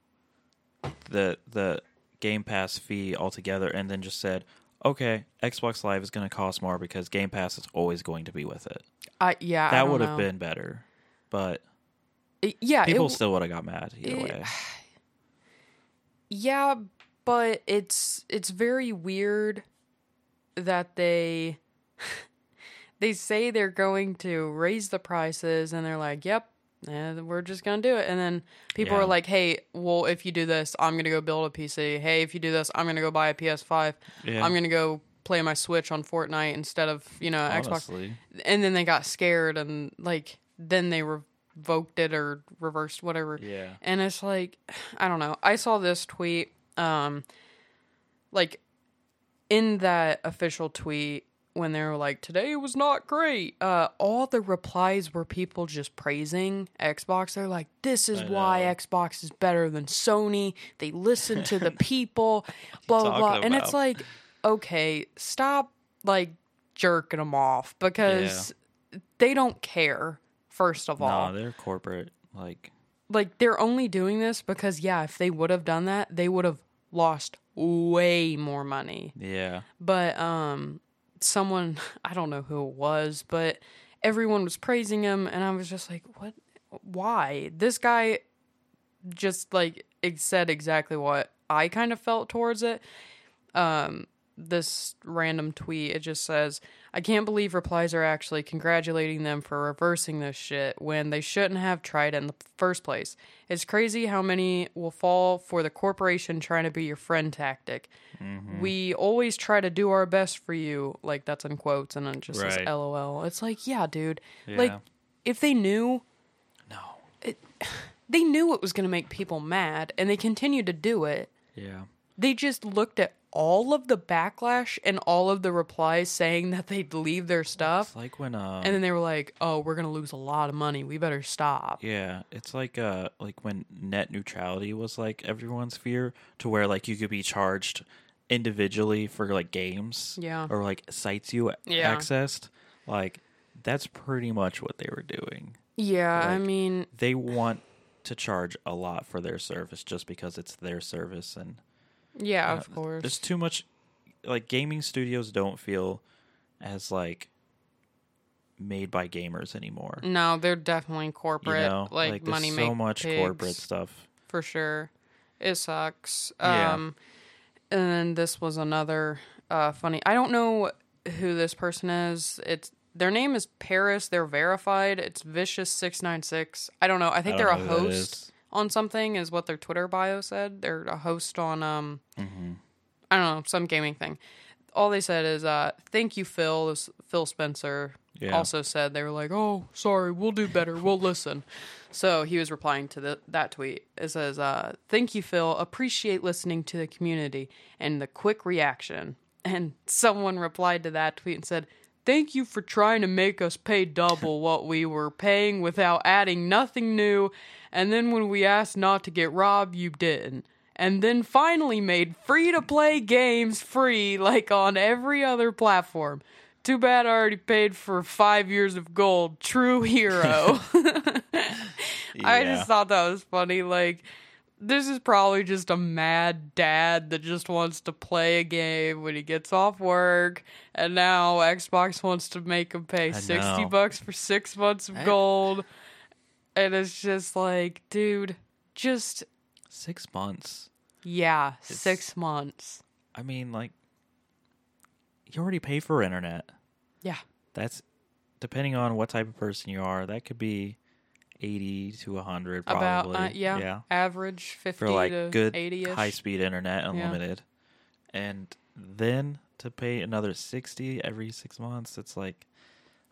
S2: the the Game Pass fee altogether, and then just said, "Okay, Xbox Live is going to cost more because Game Pass is always going to be with it."
S1: I yeah,
S2: That would have been better, but
S1: It- yeah,
S2: people
S1: w-
S2: still would have got mad either
S1: it-
S2: way.
S1: Yeah, but it's it's very weird that they they say they're going to raise the prices and they're like, "Yep, eh, we're just gonna do it. And then people
S2: Yeah.
S1: were like, "Hey, well, if you do this, I'm gonna go build a PC. Hey, if you do this, I'm gonna go buy a PS5.
S2: Yeah.
S1: I'm gonna go play my Switch on Fortnite instead of you know Xbox." And then they got scared and like then they revoked it or reversed whatever.
S2: Yeah.
S1: And it's like, I don't know. I saw this tweet, um, like in that official tweet when they were like, today was not great. Uh, all the replies were people just praising Xbox. They're like, this is why. Xbox is better than Sony. They listen to the people, blah, blah, blah. And it's like, okay, stop like jerking them off because they don't care, first of all
S2: No, they're corporate. Like,
S1: like they're only doing this because yeah, if they would have done that, they would have lost way more money.
S2: yeah.
S1: But um someone, I don't know who it was, but everyone was praising him and I was just like, "What why?" This guy just like said exactly what I kind of felt towards it. Um this random tweet it just says i can't believe replies are actually congratulating them for reversing this shit when they shouldn't have tried it in the first place. It's crazy how many will fall for the corporation trying to be your friend tactic. Mm-hmm. We always try to do our best for you like that's in quotes and then it just says lol. It's like yeah dude. Like if they knew
S2: No.
S1: they knew it was going to make people mad and they continued to do it.
S2: Yeah.
S1: they just looked at all of the backlash and all of the replies saying that they'd leave their stuff
S2: It's like when um
S1: and then they were like oh we're gonna lose a lot of money we better stop
S2: Yeah, it's like uh like when net neutrality was like everyone's fear to where like you could be charged individually for like games
S1: Yeah.
S2: or like sites you
S1: Yeah.
S2: accessed. Like that's pretty much what they were doing.
S1: yeah i mean
S2: They want to charge a lot for their service just because it's their service and
S1: yeah
S2: uh,
S1: of course.
S2: there's too much like gaming studios don't feel as like made by gamers anymore.
S1: no they're definitely
S2: You
S1: corporate
S2: know,
S1: like,
S2: there's
S1: money
S2: so much
S1: pigs,
S2: corporate stuff.
S1: for sure. It sucks.
S2: Yeah.
S1: um and then this was another uh funny i don't know who this person is. It's their name is paris. They're verified. It's vicious 696 i don't know. I think
S2: I
S1: they're a
S2: know who that
S1: host. On something is what their twitter bio said they're a host on um i don't know some gaming thing all they said is uh thank you phil this phil spencer
S2: Yeah.
S1: also said they were like oh sorry we'll do better we'll listen so he was replying to the, that tweet. It says, uh, "Thank you, Phil. Appreciate listening to the community and the quick reaction." And someone replied to that tweet and said, "Thank you for trying to make us pay double what we were paying without adding nothing new. And then when we asked not to get robbed, you didn't." And then finally made free to play games free like on every other platform. Too bad I already paid for five years of gold. True hero. I just thought that was funny. Like, this is probably just a mad dad that just wants to play a game when he gets off work, and now Xbox wants to make him pay sixty bucks for six months of gold, and it's just like, dude, just
S2: Six months.
S1: yeah, six months.
S2: I mean, like, you already pay for internet.
S1: Yeah,
S2: That's depending on what type of person you are. That could be eighty to hundred, probably.
S1: about uh, yeah,
S2: yeah,
S1: average fifty
S2: for like
S1: to
S2: good
S1: eighty
S2: high speed internet,
S1: Yeah.
S2: unlimited, and then to pay another sixty every six months. It's like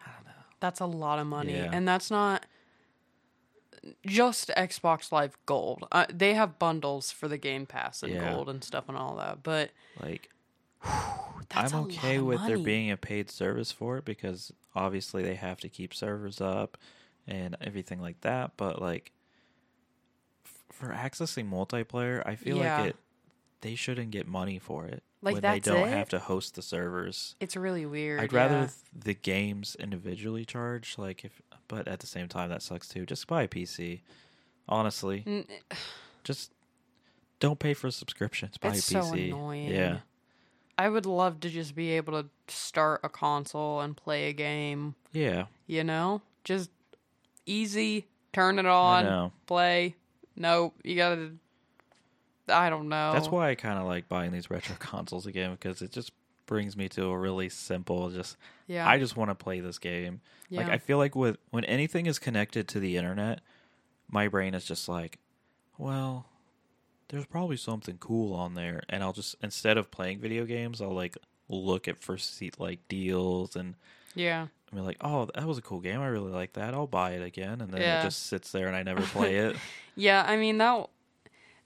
S2: I don't know.
S1: That's a lot of money,
S2: Yeah.
S1: and that's not just Xbox Live Gold. Uh, they have bundles for the Game Pass and
S2: Yeah.
S1: Gold and stuff and all that, but
S2: like
S1: that's
S2: I'm okay with there being a paid service for it because obviously they have to keep servers up and everything like that. But like f- for accessing multiplayer, I feel
S1: Yeah.
S2: like it they shouldn't get money for it
S1: Like,
S2: when
S1: that's
S2: they don't
S1: it?
S2: have to host the servers.
S1: It's really weird.
S2: I'd rather
S1: yeah.
S2: the games individually charge, like if, but at the same time that sucks too. Just buy a PC, honestly.
S1: N-
S2: Just don't pay for subscriptions. Buy
S1: It's
S2: a
S1: so
S2: PC.
S1: annoying.
S2: Yeah,
S1: I would love to just be able to start a console and play a game.
S2: yeah.
S1: You know, just easy. Turn it on, play. Nope, you gotta. I don't know.
S2: That's why I kind of like buying these retro consoles again because it just brings me to a really simple. Just
S1: Yeah.
S2: I just want to play this game. Like I feel like with when anything is connected to the internet, my brain is just like, well, there's probably something cool on there, and I'll just instead of playing video games, I'll like look at first seat like deals and
S1: Yeah.
S2: be like, oh, that was a cool game. I really like that. I'll buy it again, and then
S1: Yeah.
S2: it just sits there and I never play it.
S1: Yeah, I mean that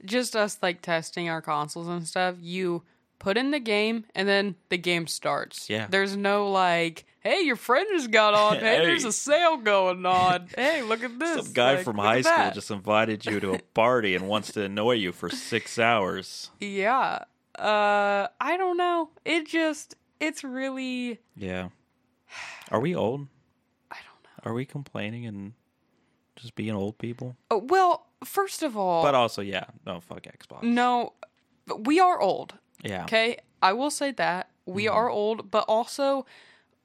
S1: just us like testing our consoles and stuff, you put in the game and then the game starts.
S2: Yeah.
S1: There's no like, hey, your friend just got on. Hey,
S2: Hey.
S1: there's a sale going on. hey, look at this.
S2: Some guy
S1: Like,
S2: from high school
S1: that.
S2: just invited you to a party and wants to annoy you for six hours.
S1: Yeah. Uh I don't know. It just it's really
S2: Yeah. Are we old?
S1: I don't know.
S2: Are we complaining and just being old people?
S1: Oh, well, first of all,
S2: But also, yeah, no, fuck Xbox.
S1: no we are old.
S2: Yeah.
S1: Okay, I will say that we
S2: Mm-hmm.
S1: are old, but also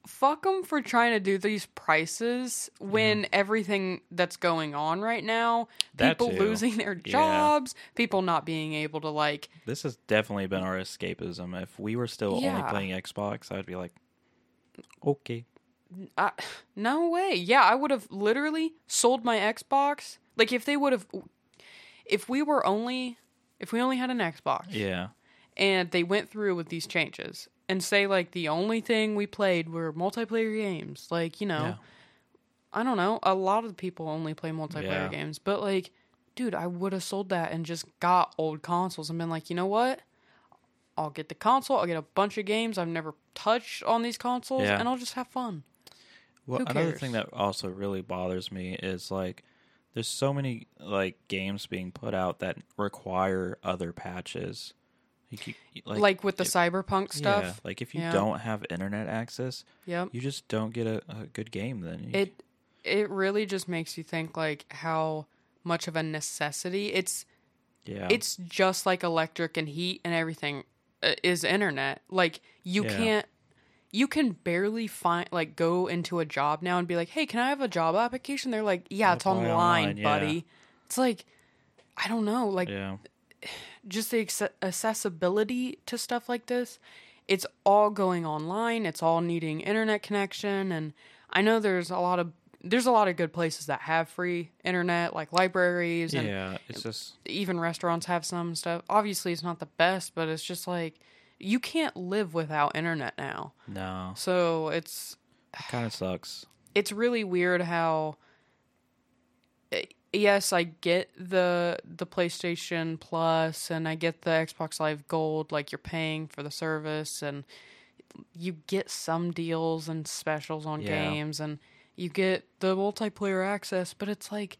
S1: fuck them for trying to do these prices when everything that's going on right now,
S2: That
S1: people
S2: too.
S1: losing their
S2: Yeah.
S1: jobs, people not being able to like,
S2: This has definitely been our escapism. If we were still only playing Xbox, I'd be like, okay.
S1: I, no way. Yeah, I would have literally sold my Xbox. Like if they would have, if we were only, if we only had an Xbox,
S2: Yeah.
S1: and they went through with these changes and say like the only thing we played were multiplayer games like you know
S2: Yeah.
S1: i don't know a lot of people only play multiplayer
S2: Yeah.
S1: games but like dude i would have sold that and just got old consoles and been like you know what i'll get the console i'll get a bunch of games i've never touched on these consoles
S2: Yeah.
S1: and i'll just have fun
S2: Well,
S1: Who
S2: another
S1: cares?
S2: thing that also really bothers me is like there's so many like games being put out that require other patches. Like, you,
S1: like,
S2: like,
S1: with the
S2: if-
S1: cyberpunk
S2: Yeah,
S1: stuff
S2: like if you
S1: Yeah.
S2: don't have internet access,
S1: yep
S2: you just don't get a, a good game. Then You-
S1: it it really just makes you think like how much of a necessity it's
S2: yeah,
S1: it's just like electric and heat and everything uh, is internet. Like you
S2: Yeah.
S1: can't you can barely find like go into a job now and be like, "Hey, can I have a job application?" They're like, "Yeah, it's online,
S2: online, yeah.
S1: buddy." It's like I don't know, like
S2: yeah,
S1: just the acce- accessibility to stuff like this. It's all going online. It's all needing internet connection and I know there's a lot of there's a lot of good places that have free internet like libraries and
S2: yeah. It's just
S1: even restaurants have some stuff. Obviously, it's not the best, but it's just like you can't live without internet now.
S2: no,
S1: So it's
S2: it kind of sucks.
S1: it's really weird how. eh, Yes, I get the the PlayStation Plus and I get the Xbox Live Gold. Like you're paying for the service, and you get some deals and specials on
S2: Yeah.
S1: games, and you get the multiplayer access. But it's like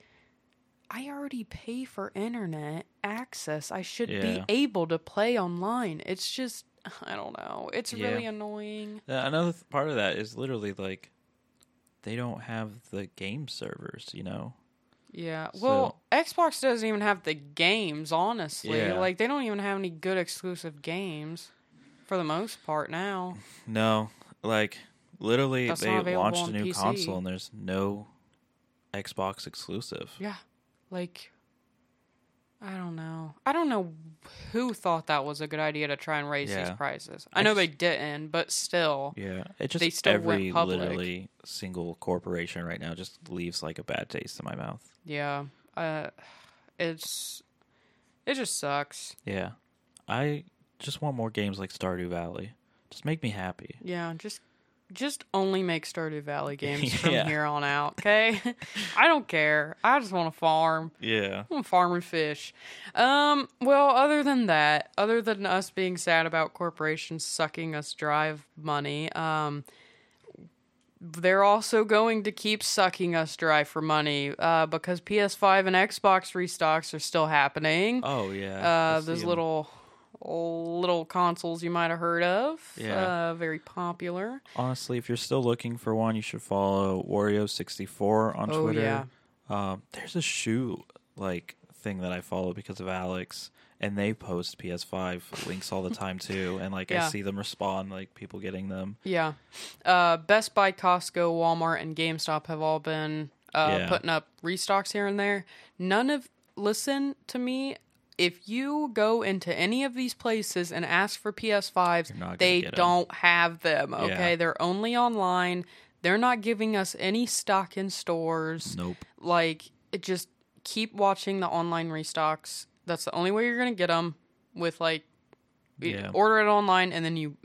S1: I already pay for internet access. I should
S2: Yeah.
S1: be able to play online. It's just I don't know. It's
S2: Yeah.
S1: really annoying.
S2: Uh, Another th- part of that is literally like they don't have the game servers. You know,
S1: Yeah. Well, Xbox doesn't even have the games, honestly.
S2: Yeah.
S1: Like they don't even have any good exclusive games for the most part now.
S2: No, like literally,
S1: That's
S2: they launched a new
S1: PC.
S2: console and there's no Xbox exclusive.
S1: Yeah. Like I don't know. I don't know who thought that was a good idea to try and raise
S2: Yeah.
S1: these prices. I know
S2: Ex-
S1: they didn't, but still.
S2: Yeah, it just
S1: They still went
S2: every
S1: public.
S2: literally single corporation right now just leaves like a bad taste in my mouth.
S1: Yeah. Uh it's it just sucks.
S2: Yeah, I just want more games like Stardew Valley. Just make me happy.
S1: Yeah, just just only make Stardew Valley games from
S2: Yeah.
S1: here on out, okay? I don't care. I just want to farm.
S2: Yeah,
S1: I'm farming fish. Um, well, other than that, other than us being sad about corporations sucking us dry of money, um, they're also going to keep sucking us dry for money uh, because PS5 and Xbox restocks are still happening.
S2: Oh yeah.
S1: uh,
S2: I
S1: those little little consoles you might have heard of.
S2: Yeah.
S1: Uh, very popular.
S2: Honestly, if you're still looking for one, you should follow Wario64 on
S1: Oh,
S2: Twitter.
S1: yeah.
S2: Um, there's a shoe like thing that I follow because of Alex, and they post PS5 links all the time too. And like
S1: Yeah.
S2: I see them respond, like people getting them.
S1: Yeah. Uh, Best Buy, Costco, Walmart, and GameStop have all been uh,
S2: Yeah.
S1: putting up restocks here and there. None of, listen to me, if you go into any of these places and ask for PS5s,
S2: You're not gonna
S1: they don't have them, okay?
S2: Yeah.
S1: They're only online. They're not giving us any stock in stores.
S2: Nope.
S1: Like, it just keep watching the online restocks. That's the only way you're gonna get them. With like,
S2: Yeah.
S1: order it online and then you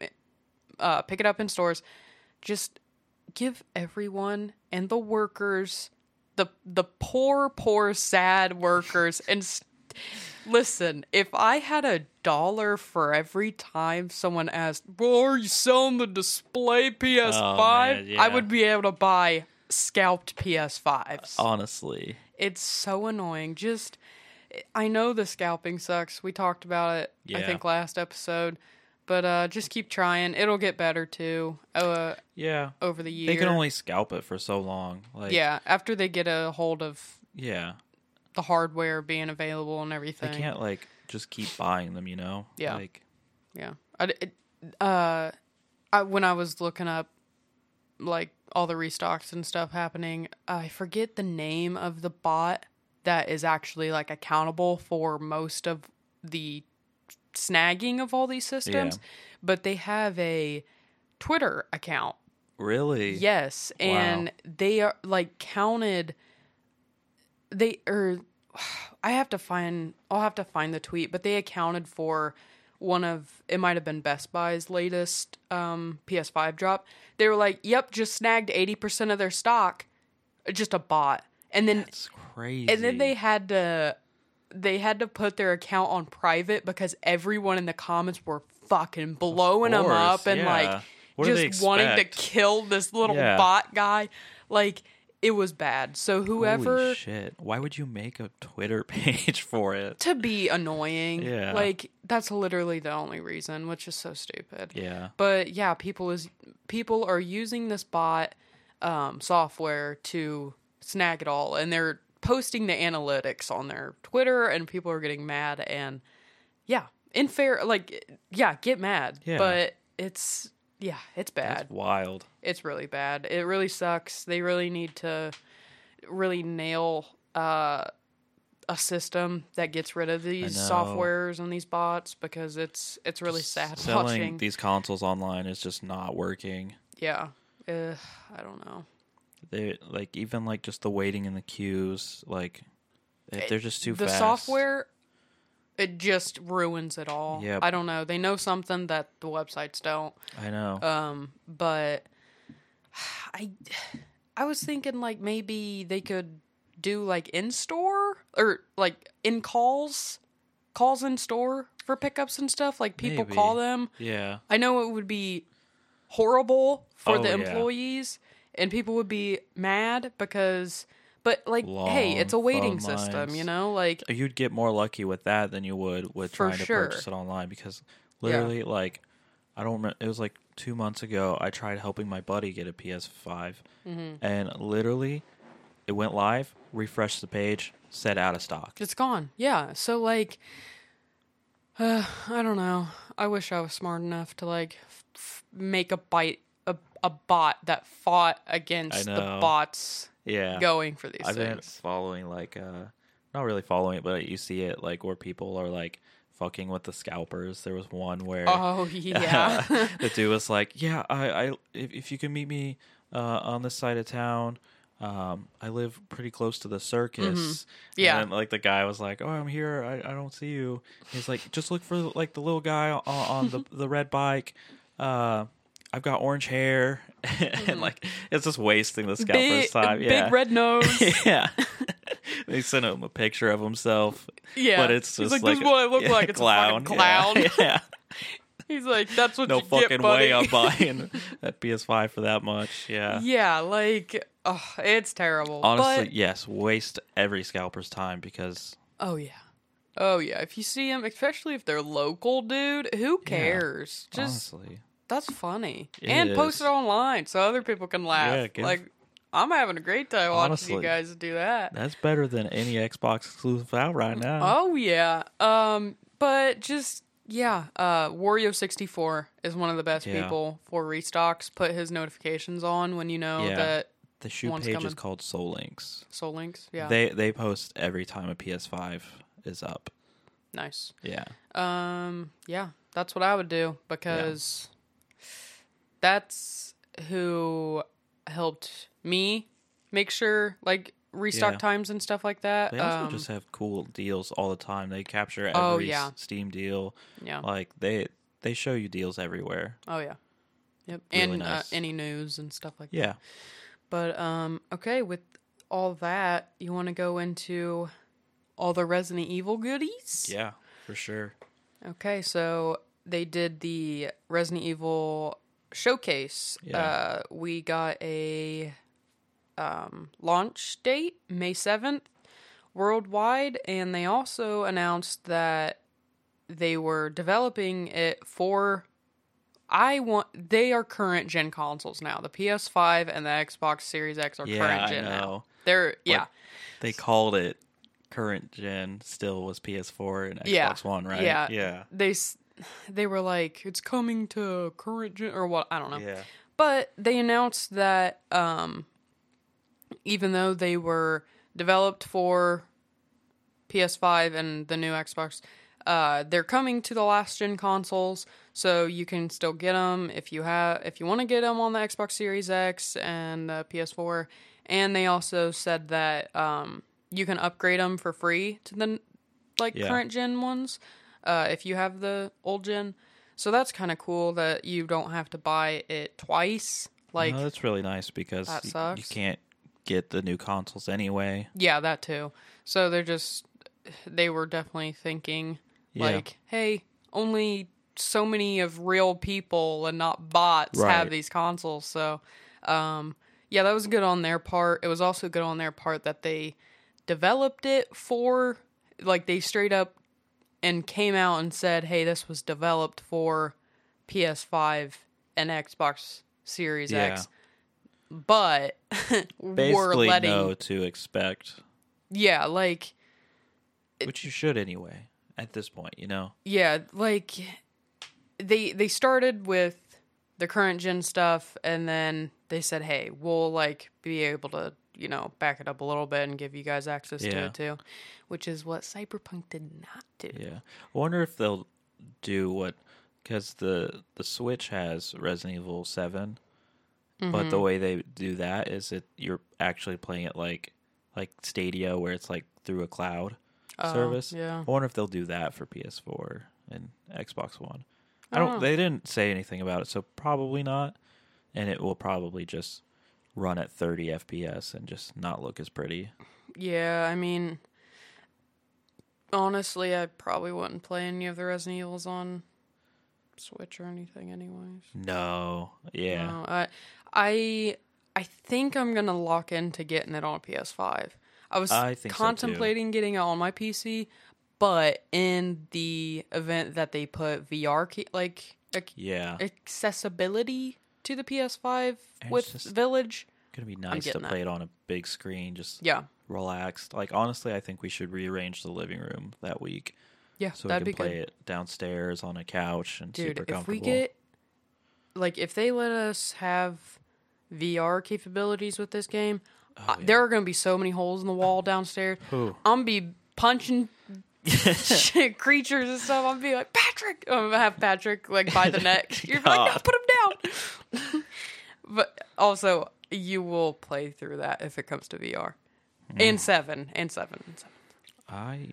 S1: uh, pick it up in stores. Just give everyone and the workers, the the poor, poor, sad workers, and listen. If I had a dollar for every time someone asked, "Well, are you selling the display PS5?"
S2: man, yeah.
S1: I would be able to buy scalped PS5s.
S2: Honestly.
S1: It's so annoying. Just, I know the scalping sucks. We talked about it, I think, last episode. But uh, just keep trying. It'll get better too uh,
S2: Yeah.
S1: over the year.
S2: They can only scalp it for so long. Like
S1: yeah, after they get a hold of
S2: Yeah.
S1: The hardware being available and everything.
S2: They can't like just keep buying them, you know?
S1: Yeah.
S2: Like
S1: Yeah. I, it, uh, I, when I was looking up like all the restocks and stuff happening, I forget the name of the bot that is actually like accountable for most of the snagging of all these systems, but they have a Twitter account.
S2: really?
S1: Yes, and they are like counted. They or I have to find. I'll have to find the tweet, but they accounted for one of it might have been Best Buy's latest um, PS5 drop. They were like, "Yep, just snagged eighty percent of their stock, just a bot," and then
S2: It's crazy.
S1: and then they had to they had to put their account on private because everyone in the comments were fucking blowing them up and
S2: yeah.
S1: like
S2: What
S1: just wanting to kill this little
S2: Yeah.
S1: bot guy. Like it was bad. So whoever
S2: Holy shit. Why would you make a Twitter page for it?
S1: to be annoying.
S2: Yeah.
S1: Like that's literally the only reason, which is so stupid.
S2: Yeah.
S1: But yeah, people is people are using this bot um, software to snag it all, and they're posting the analytics on their Twitter, and people are getting mad. And yeah, in fair, like yeah, get mad.
S2: Yeah.
S1: But it's yeah, it's bad.
S2: That's wild.
S1: It's really bad. It really sucks. They really need to really nail uh, a system that gets rid of these softwares and these bots because it's it's really sad
S2: Selling
S1: watching.
S2: these consoles online is just not working.
S1: yeah, uh, I don't know.
S2: They like even like just the waiting in the queues, like if they're just too
S1: the
S2: fast.
S1: The software it just ruins it all.
S2: Yep.
S1: I don't know. They know something that the websites don't.
S2: I know.
S1: Um, but I I was thinking like maybe they could do like in store or like in calls calls in store for pickups and stuff. Like people
S2: Maybe.
S1: call them.
S2: yeah.
S1: I know it would be horrible for
S2: Oh,
S1: the
S2: yeah.
S1: employees and people would be mad because but like hey, it's a waiting
S2: phone
S1: system,
S2: lines.
S1: you know? Like
S2: You'd get more lucky with that than you would with
S1: For
S2: trying to purchase it online because literally, like, I don't remember. It was like two months ago. I tried helping my buddy get a PS5,
S1: Mm-hmm.
S2: and literally, it went live, refreshed the page, said out of stock.
S1: It's gone. Yeah. So like, uh, I don't know. I wish I was smart enough to like f- f- make a bite a, a bot that fought against the
S2: know.
S1: bots
S2: Yeah,
S1: going for these
S2: I've been following like, uh, not really following it, but you see it like where people are like fucking with the scalpers. There was one where
S1: Oh yeah.
S2: the dude was like, "Yeah, I, I if, if you can meet me uh, on this side of town, um, I live pretty close to the circus."
S1: Mm-hmm. Yeah.
S2: and then, like the guy was like, "Oh, I'm here. I, I don't see you." He's like, "Just look for like the little guy on, on the the red bike." Uh, I've got orange hair, and mm-hmm. like it's just wasting the scalper's
S1: big,
S2: time.
S1: big red nose.
S2: yeah. they sent him a picture of himself,
S1: Yeah.
S2: but it's
S1: He's
S2: just
S1: like, "This is what I look
S2: yeah,
S1: like. It's a fucking clown."
S2: Yeah. yeah.
S1: He's like, that's what
S2: No
S1: you
S2: fucking
S1: get, buddy.
S2: way I'm buying that PS5 for that much. Yeah.
S1: yeah, like, oh, it's terrible.
S2: Honestly,
S1: But-
S2: yes. Waste every scalper's time because
S1: oh yeah. Oh yeah, if you see them, especially if they're local, dude, who cares? Just
S2: honestly,
S1: That's funny.
S2: It
S1: and post it online so other people can laugh.
S2: Yeah,
S1: like I'm having a great time watching
S2: Honestly.
S1: you guys do that.
S2: that's better than any Xbox exclusive out right now.
S1: Oh yeah. Um but just yeah, uh Wario 64 is one of the best
S2: Yeah.
S1: people for restocks. Put his notifications on when you know
S2: Yeah.
S1: that
S2: the shoe page
S1: coming.
S2: is called Sole Links.
S1: Sole Links. Yeah.
S2: They they post every time a PS5 is up.
S1: nice.
S2: Yeah.
S1: Um yeah, that's what I would do because that's who helped me make sure like restock
S2: Yeah.
S1: times and stuff like that.
S2: They also
S1: Um,
S2: just have cool deals all the time. They capture every
S1: Oh, yeah.
S2: Steam deal.
S1: yeah.
S2: Like they they show you deals everywhere.
S1: Oh yeah. Yep.
S2: Really
S1: and uh, any news and stuff like that.
S2: Yeah.
S1: But um okay, with all that, you want to go into all the Resident Evil goodies?
S2: Yeah, for sure.
S1: Okay, so they did the Resident Evil showcase.
S2: Yeah.
S1: Uh we got a um launch date, May 7th, worldwide, and they also announced that they were developing it for I want they are current gen consoles now. The PS5 and the Xbox Series X are
S2: Yeah,
S1: current gen now. They're yeah.
S2: They called it current gen. Still was PS4 and Xbox
S1: Yeah.
S2: One, right?
S1: Yeah.
S2: Yeah.
S1: They they were like it's coming to current gen or what, I don't know.
S2: Yeah.
S1: But they announced that um, even though they were developed for PS5 and the new Xbox, uh, they're coming to the last gen consoles, so you can still get them if you have if you want to get them on the Xbox Series X and the PS4. And they also said that um, you can upgrade them for free to the like
S2: Yeah.
S1: current gen ones uh, if you have the old gen. So that's kind of cool that you don't have to buy it twice. Like,
S2: no, that's really nice because
S1: That
S2: y- you can't get the new consoles anyway.
S1: yeah, that too. So they're just, they were definitely thinking,
S2: Yeah.
S1: like, hey, only so many of real people and not bots have these consoles. So, um, yeah, that was good on their part. It was also good on their part that they developed it for, like, they straight up and came out and said, hey, this was developed for PS5 and Xbox Series
S2: Yeah.
S1: X. But we're letting,
S2: know to expect,
S1: yeah, like,
S2: which you should anyway. At this point, you know.
S1: yeah, like they they started with the current gen stuff and then they said, "Hey, we'll like be able to, you know, back it up a little bit and give you guys access to it too." Which is what Cyberpunk did not do.
S2: Yeah. I wonder if they'll do what because the the Switch has Resident Evil 7 but
S1: Mm-hmm.
S2: the way they do that is that you're actually playing it like like Stadia where it's like through a cloud
S1: Oh,
S2: service.
S1: yeah.
S2: I wonder if they'll do that for PS4 and Xbox One. I
S1: I
S2: don't.
S1: don't.
S2: They didn't say anything about it, so probably not. And it will probably just run at 30 FPS and just not look as pretty.
S1: Yeah, I mean honestly, I probably wouldn't play any of the Resident Evils on Switch or anything anyways.
S2: No. Yeah.
S1: No, I, I, I think I'm gonna lock into getting it on PS5. I was
S2: I think so,
S1: contemplating getting it on my PC, but in the event that they put VR like ac-
S2: Yeah.
S1: accessibility to the PS5
S2: And
S1: with
S2: it's just-
S1: Village,
S2: gonna be nice to
S1: getting that.
S2: play it on a big screen, just
S1: yeah,
S2: relaxed. Like honestly, I think we should rearrange the living room that week
S1: yeah,
S2: so we
S1: that'd
S2: can
S1: be
S2: play
S1: good.
S2: it downstairs on a couch and
S1: Dude,
S2: super
S1: if
S2: comfortable.
S1: we get like if they let us have VR capabilities with this game, uh,
S2: yeah.
S1: there are going to be so many holes in the wall downstairs.
S2: Ooh.
S1: I'm gonna be punching shit, creatures and stuff. I'm gonna be like Patrick. I'm gonna have Patrick like by the neck. You're like, no,
S2: God.
S1: put him but also, you will play through that if it comes to VR.
S2: Hmm.
S1: And seven, and seven, and seven.
S2: I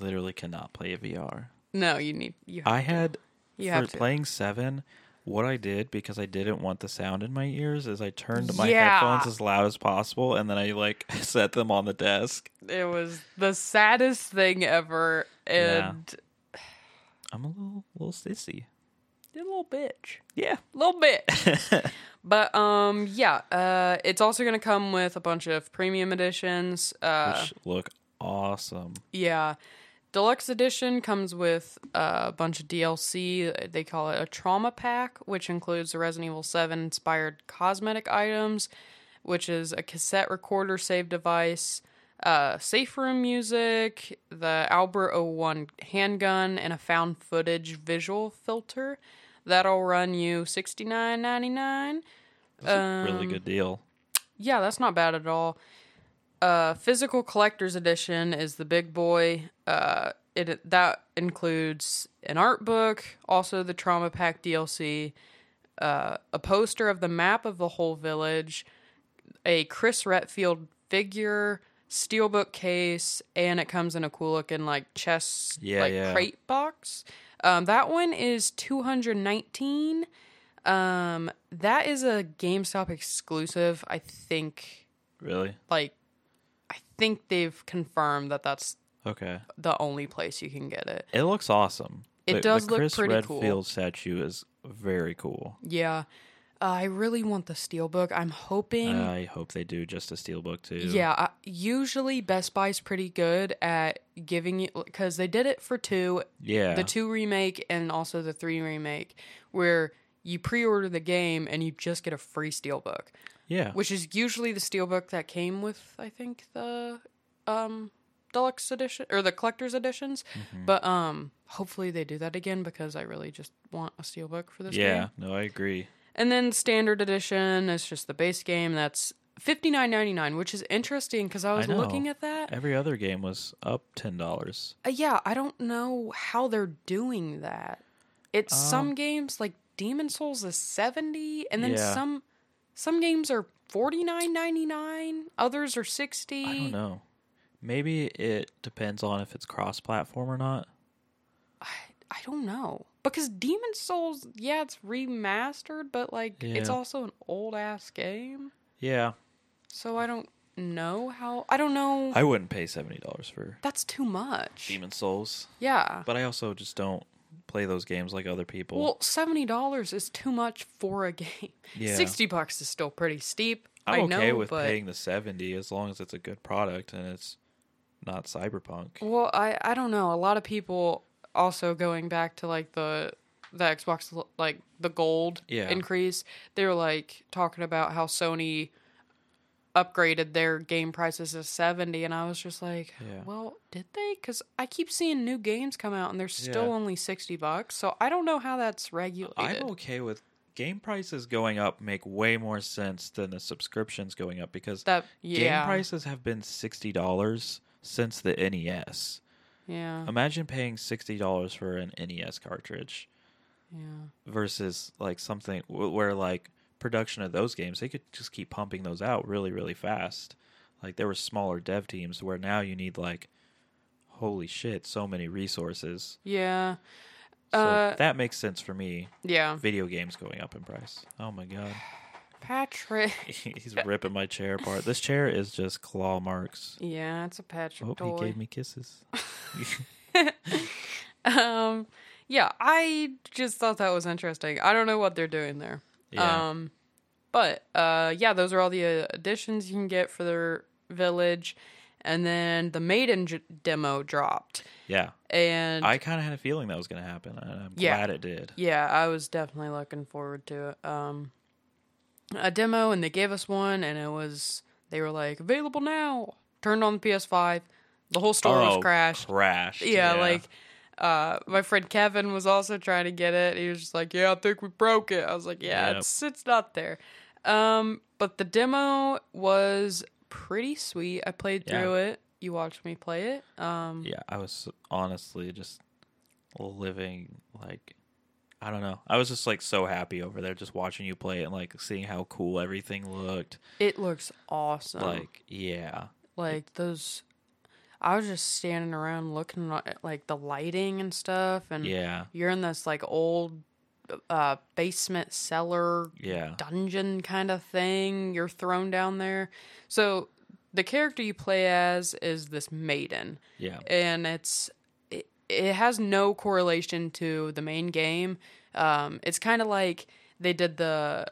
S2: literally cannot play a VR.
S1: No, you need you. Have
S2: I
S1: to.
S2: had
S1: You
S2: for
S1: have to.
S2: playing seven. What I did because I didn't want the sound in my ears is I turned my
S1: Yeah.
S2: headphones as loud as possible and then I like set them on the desk.
S1: It was the saddest thing ever,
S2: Yeah.
S1: and
S2: I'm a little little sissy.
S1: A little bitch.
S2: Yeah.
S1: little bit. but um yeah, uh it's also going to come with a bunch of premium editions. Uh
S2: Which look awesome.
S1: yeah. Deluxe edition comes with a bunch of DLC. They call it a trauma pack, which includes the Resident Evil 7 inspired cosmetic items, which is a cassette recorder save device, uh, safe room music, the Albert 01 handgun, and a found footage visual filter. That'll run you sixty nine ninety nine.
S2: That's a really
S1: Um,
S2: good deal.
S1: Yeah, that's not bad at all. Uh, physical collector's edition is the big boy. Uh, it that includes an art book, also the trauma pack DLC, uh, a poster of the map of the whole village, a Chris Redfield figure, steelbook case, and it comes in a cool looking like chest
S2: Yeah,
S1: like
S2: yeah.
S1: crate box. Um, that one is two hundred nineteen. Um, that is a GameStop exclusive. I think
S2: Really?
S1: like I think they've confirmed that that's
S2: Okay.
S1: the only place you can get it.
S2: It looks awesome.
S1: It
S2: The-
S1: does
S2: the
S1: look
S2: Chris
S1: pretty
S2: Redfield
S1: cool.
S2: statue is very cool.
S1: Yeah. Uh, I really want the steelbook. I'm hoping
S2: I hope they do just a steelbook too.
S1: Yeah, I, usually Best Buy's pretty good at giving you because they did it for two,
S2: Yeah.
S1: the two remake and also the three remake, where you pre-order the game and you just get a free steelbook,
S2: yeah.
S1: which is usually the steelbook that came with I think the um deluxe edition or the collector's editions.
S2: Mm-hmm.
S1: But um hopefully they do that again because I really just want a steelbook for this game.
S2: yeah. No, I agree.
S1: And then standard edition is just the base game. That's fifty nine ninety nine, which is interesting because I was
S2: know.
S1: looking at that.
S2: Every other game was up ten dollars.
S1: Uh, yeah, I don't know how they're doing that. It's
S2: Um,
S1: some games like Demon Souls is seventy, and then
S2: Yeah.
S1: some some games are forty nine ninety nine. Others are sixty.
S2: I don't know. Maybe it depends on if it's cross platform or not.
S1: I, I don't know because Demon Souls, yeah, it's remastered, but like it's also an old ass game.
S2: Yeah.
S1: So I don't know how. I don't know.
S2: I wouldn't pay seventy dollars for
S1: That's too much.
S2: Demon Souls.
S1: Yeah.
S2: But I also just don't play those games like other people.
S1: Well, seventy dollars is too much for a game.
S2: Yeah.
S1: Sixty bucks is still pretty steep.
S2: I'm
S1: I
S2: okay
S1: know,
S2: with
S1: but
S2: paying the seventy as long as it's a good product and it's not cyberpunk.
S1: well, I I don't know. A lot of people also going back to like the the Xbox like the gold
S2: Yeah.
S1: increase. They were like talking about how Sony upgraded their game prices to 70 and I was just like,
S2: Yeah.
S1: well, did they? Cuz I keep seeing new games come out and they're still
S2: Yeah.
S1: only 60 bucks. So I don't know how that's regulated.
S2: I'm okay with game prices going up make way more sense than the subscriptions going up because
S1: that
S2: game prices have been sixty dollars since the NES.
S1: Yeah.
S2: Imagine paying sixty dollars for an NES cartridge
S1: yeah.
S2: versus like something where like production of those games they could just keep pumping those out really really fast. Like there were smaller dev teams where now you need like holy shit so many resources.
S1: Yeah.
S2: So
S1: Uh,
S2: that makes sense for me.
S1: Yeah.
S2: Video games going up in price. Oh my god.
S1: Patrick.
S2: He's ripping my chair apart. This chair is just claw marks.
S1: Yeah, it's a Patrick
S2: Oh,
S1: toy.
S2: he gave me kisses.
S1: um yeah, I just thought that was interesting. I don't know what they're doing there.
S2: Yeah.
S1: Um but uh yeah, those are all the uh, additions you can get for their village. And then the Maiden j- demo dropped.
S2: yeah.
S1: And
S2: I kind of had a feeling that was going to happen, I'm
S1: Yeah.
S2: glad it did.
S1: Yeah, I was definitely looking forward to it. Um, a demo, and they gave us one, and it was they were like available now. Turned on the PS5, the whole store
S2: oh,
S1: was crashed.
S2: Crashed.
S1: yeah, like uh, my friend Kevin was also trying to get it. He was just like, "Yeah, I think we broke it." I was like, "Yeah,
S2: Yep.
S1: it's it's not there." Um, but the demo was pretty sweet. I played
S2: Yeah.
S1: through it. You watched me play it. Um,
S2: yeah, I was honestly just living like I don't know. I was just like so happy over there just watching you play it and like seeing how cool everything looked.
S1: it looks awesome.
S2: Like, yeah.
S1: like those i was just standing around looking at like the lighting and stuff and
S2: Yeah.
S1: you're in this like old uh basement cellar
S2: Yeah.
S1: dungeon kind of thing you're thrown down there so the character you play as is this maiden
S2: Yeah.
S1: and it's it, has no correlation to the main game um it's kind of like they did the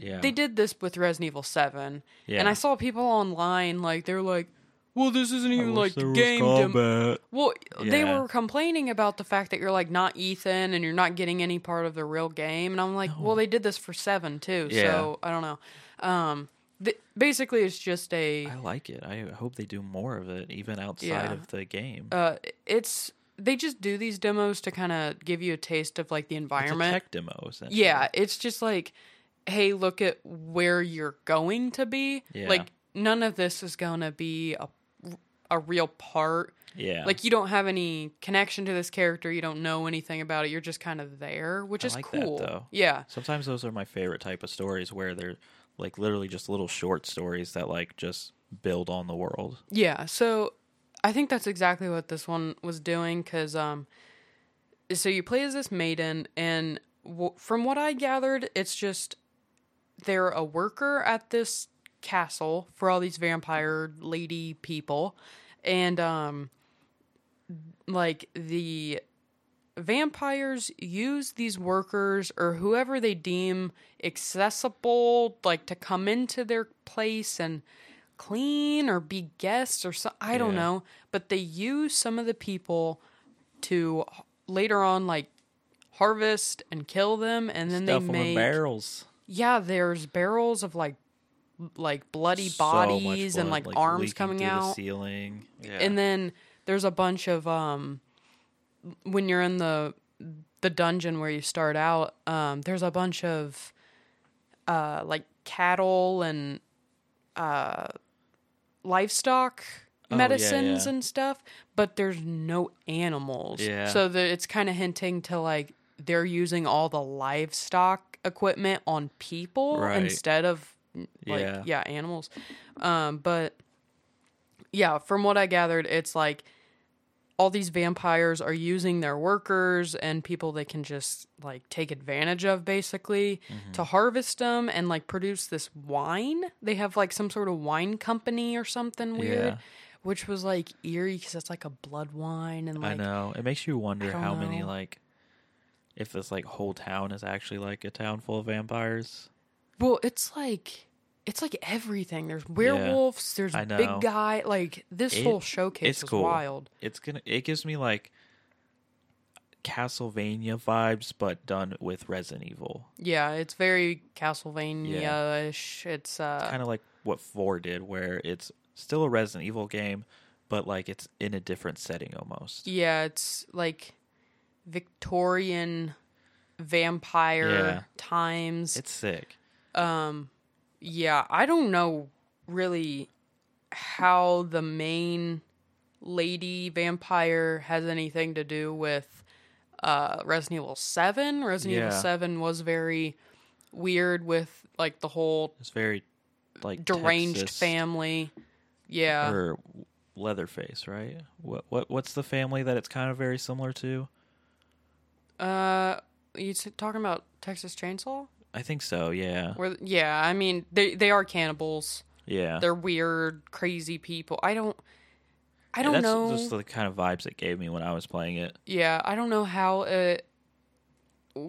S2: Yeah.
S1: they did this with Resident Evil 7.
S2: Yeah.
S1: And I saw people online like they were like, "Well, this isn't even like the game." dem- well, they were complaining about the fact that you're like not Ethan and you're not getting any part of the real game. And I'm like, "Well, they did this for 7 too."
S2: Yeah.
S1: So, I don't know. Um th- basically it's just a
S2: I like it. I hope they do more of it, even outside
S1: Yeah.
S2: of the game.
S1: uh it's they just do these demos to kind of give you a taste of like the
S2: it's
S1: environment.
S2: tech demo.
S1: Yeah, it's just like, hey, look at where you're going to be.
S2: Yeah.
S1: Like none of this is gonna be a a real part.
S2: Yeah.
S1: Like you don't have any connection to this character. You don't know anything about it. You're just kind of there, which
S2: I
S1: is
S2: like that,
S1: cool.
S2: though.
S1: Yeah,
S2: Sometimes those are my favorite type of stories where they're like literally just little short stories that like just build on the world.
S1: Yeah, so I think that's exactly what this one was doing because um, so you play as this maiden, and w- from what I gathered, it's just they're a worker at this castle for all these vampire lady people, and um, like the vampires use these workers or whoever they deem accessible like to come into their place and clean or be guests or so I don't
S2: Yeah.
S1: know, but they use some of the people to later on like harvest and kill them and then
S2: Stuff
S1: they make
S2: barrels.
S1: yeah, there's barrels of like like bloody
S2: So
S1: bodies and
S2: blood,
S1: like, arms coming out.
S2: ceiling. Yeah.
S1: And then there's a bunch of um when you're in the the dungeon where you start out, um there's a bunch of uh like cattle and uh livestock
S2: Oh, yeah,
S1: medicines
S2: yeah.
S1: and stuff, but there's no animals.
S2: Yeah.
S1: So that it's kind of hinting to like they're using all the livestock equipment on people
S2: Right.
S1: instead of like
S2: Yeah.
S1: yeah, animals. Um but yeah, from what I gathered, it's like all these vampires are using their workers and people they can just like take advantage of basically
S2: Mm-hmm.
S1: to harvest them and like produce this wine. They have like some sort of wine company or something weird,
S2: Yeah.
S1: which was like eerie because it's like a blood wine and
S2: I
S1: like
S2: know. It makes you wonder how many like if this like whole town is actually like a town full of vampires.
S1: well, it's like. It's like everything. There's werewolves. There's big guy. Like this
S2: It-
S1: whole showcase
S2: it's
S1: was
S2: cool.
S1: wild.
S2: It's gonna it gives me like Castlevania vibes but done with Resident Evil.
S1: Yeah, it's very Castlevania-ish. It's uh,
S2: Kind of like what 4 did where it's still a Resident Evil game but like it's in a different setting almost.
S1: Yeah, it's like Victorian vampire
S2: Yeah.
S1: times.
S2: It's sick.
S1: Yeah, I don't know really how the main lady vampire has anything to do with uh Resident Evil 7. Resident Evil 7 was very weird with like the whole
S2: It's very like
S1: deranged
S2: Texas
S1: family. Yeah.
S2: or Leatherface, right? What what what's the family that it's kind of very similar to?
S1: Uh you s- talking about Texas Chainsaw?
S2: I think so, yeah.
S1: Where yeah, I mean they they are cannibals.
S2: Yeah.
S1: They're weird, crazy people. I don't I don't
S2: That's
S1: know.
S2: just the kind of vibes it gave me when I was playing it.
S1: yeah, I don't know how it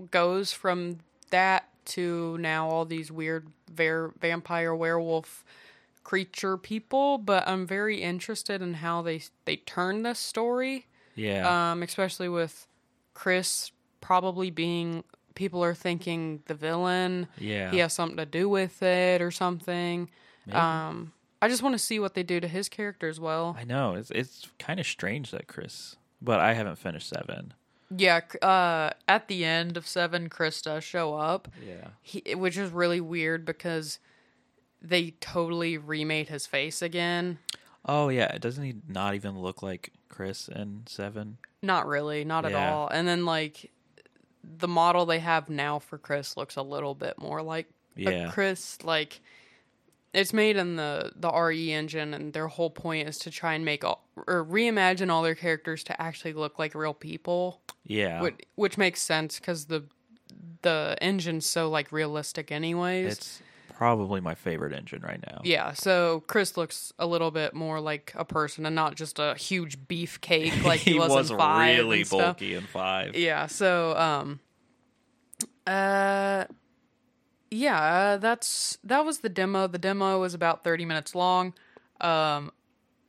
S1: goes from that to now all these weird ver- vampire werewolf creature people, but I'm very interested in how they they turn this story.
S2: Yeah.
S1: Um especially with Chris probably being people are thinking the villain
S2: yeah.
S1: he has something to do with it or something.
S2: Maybe.
S1: Um, I just want to see what they do to his character as well.
S2: I know. It's it's kind of strange that Chris but I haven't finished 7.
S1: Yeah, uh, at the end of seven, Chris does show up,
S2: Yeah.
S1: he, which is really weird because they totally remade his face again.
S2: Oh yeah, doesn't he not even look like Chris in 7?
S1: Not really, not at all. And then like the model they have now for Chris looks a little bit more like
S2: Yeah.
S1: a Chris. Like it's made in the the RE engine, and their whole point is to try and make all, or reimagine all their characters to actually look like real people,
S2: Yeah.
S1: which, which makes sense because the the engine's so like realistic, anyways.
S2: it's probably my favorite engine right now.
S1: yeah, so Chris looks a little bit more like a person and not just a huge beefcake like he,
S2: he
S1: was,
S2: was
S1: in five
S2: really
S1: and stuff.
S2: bulky in 5.
S1: Yeah, so um uh yeah, uh, that's that was the demo. The demo was about 30 minutes long. Um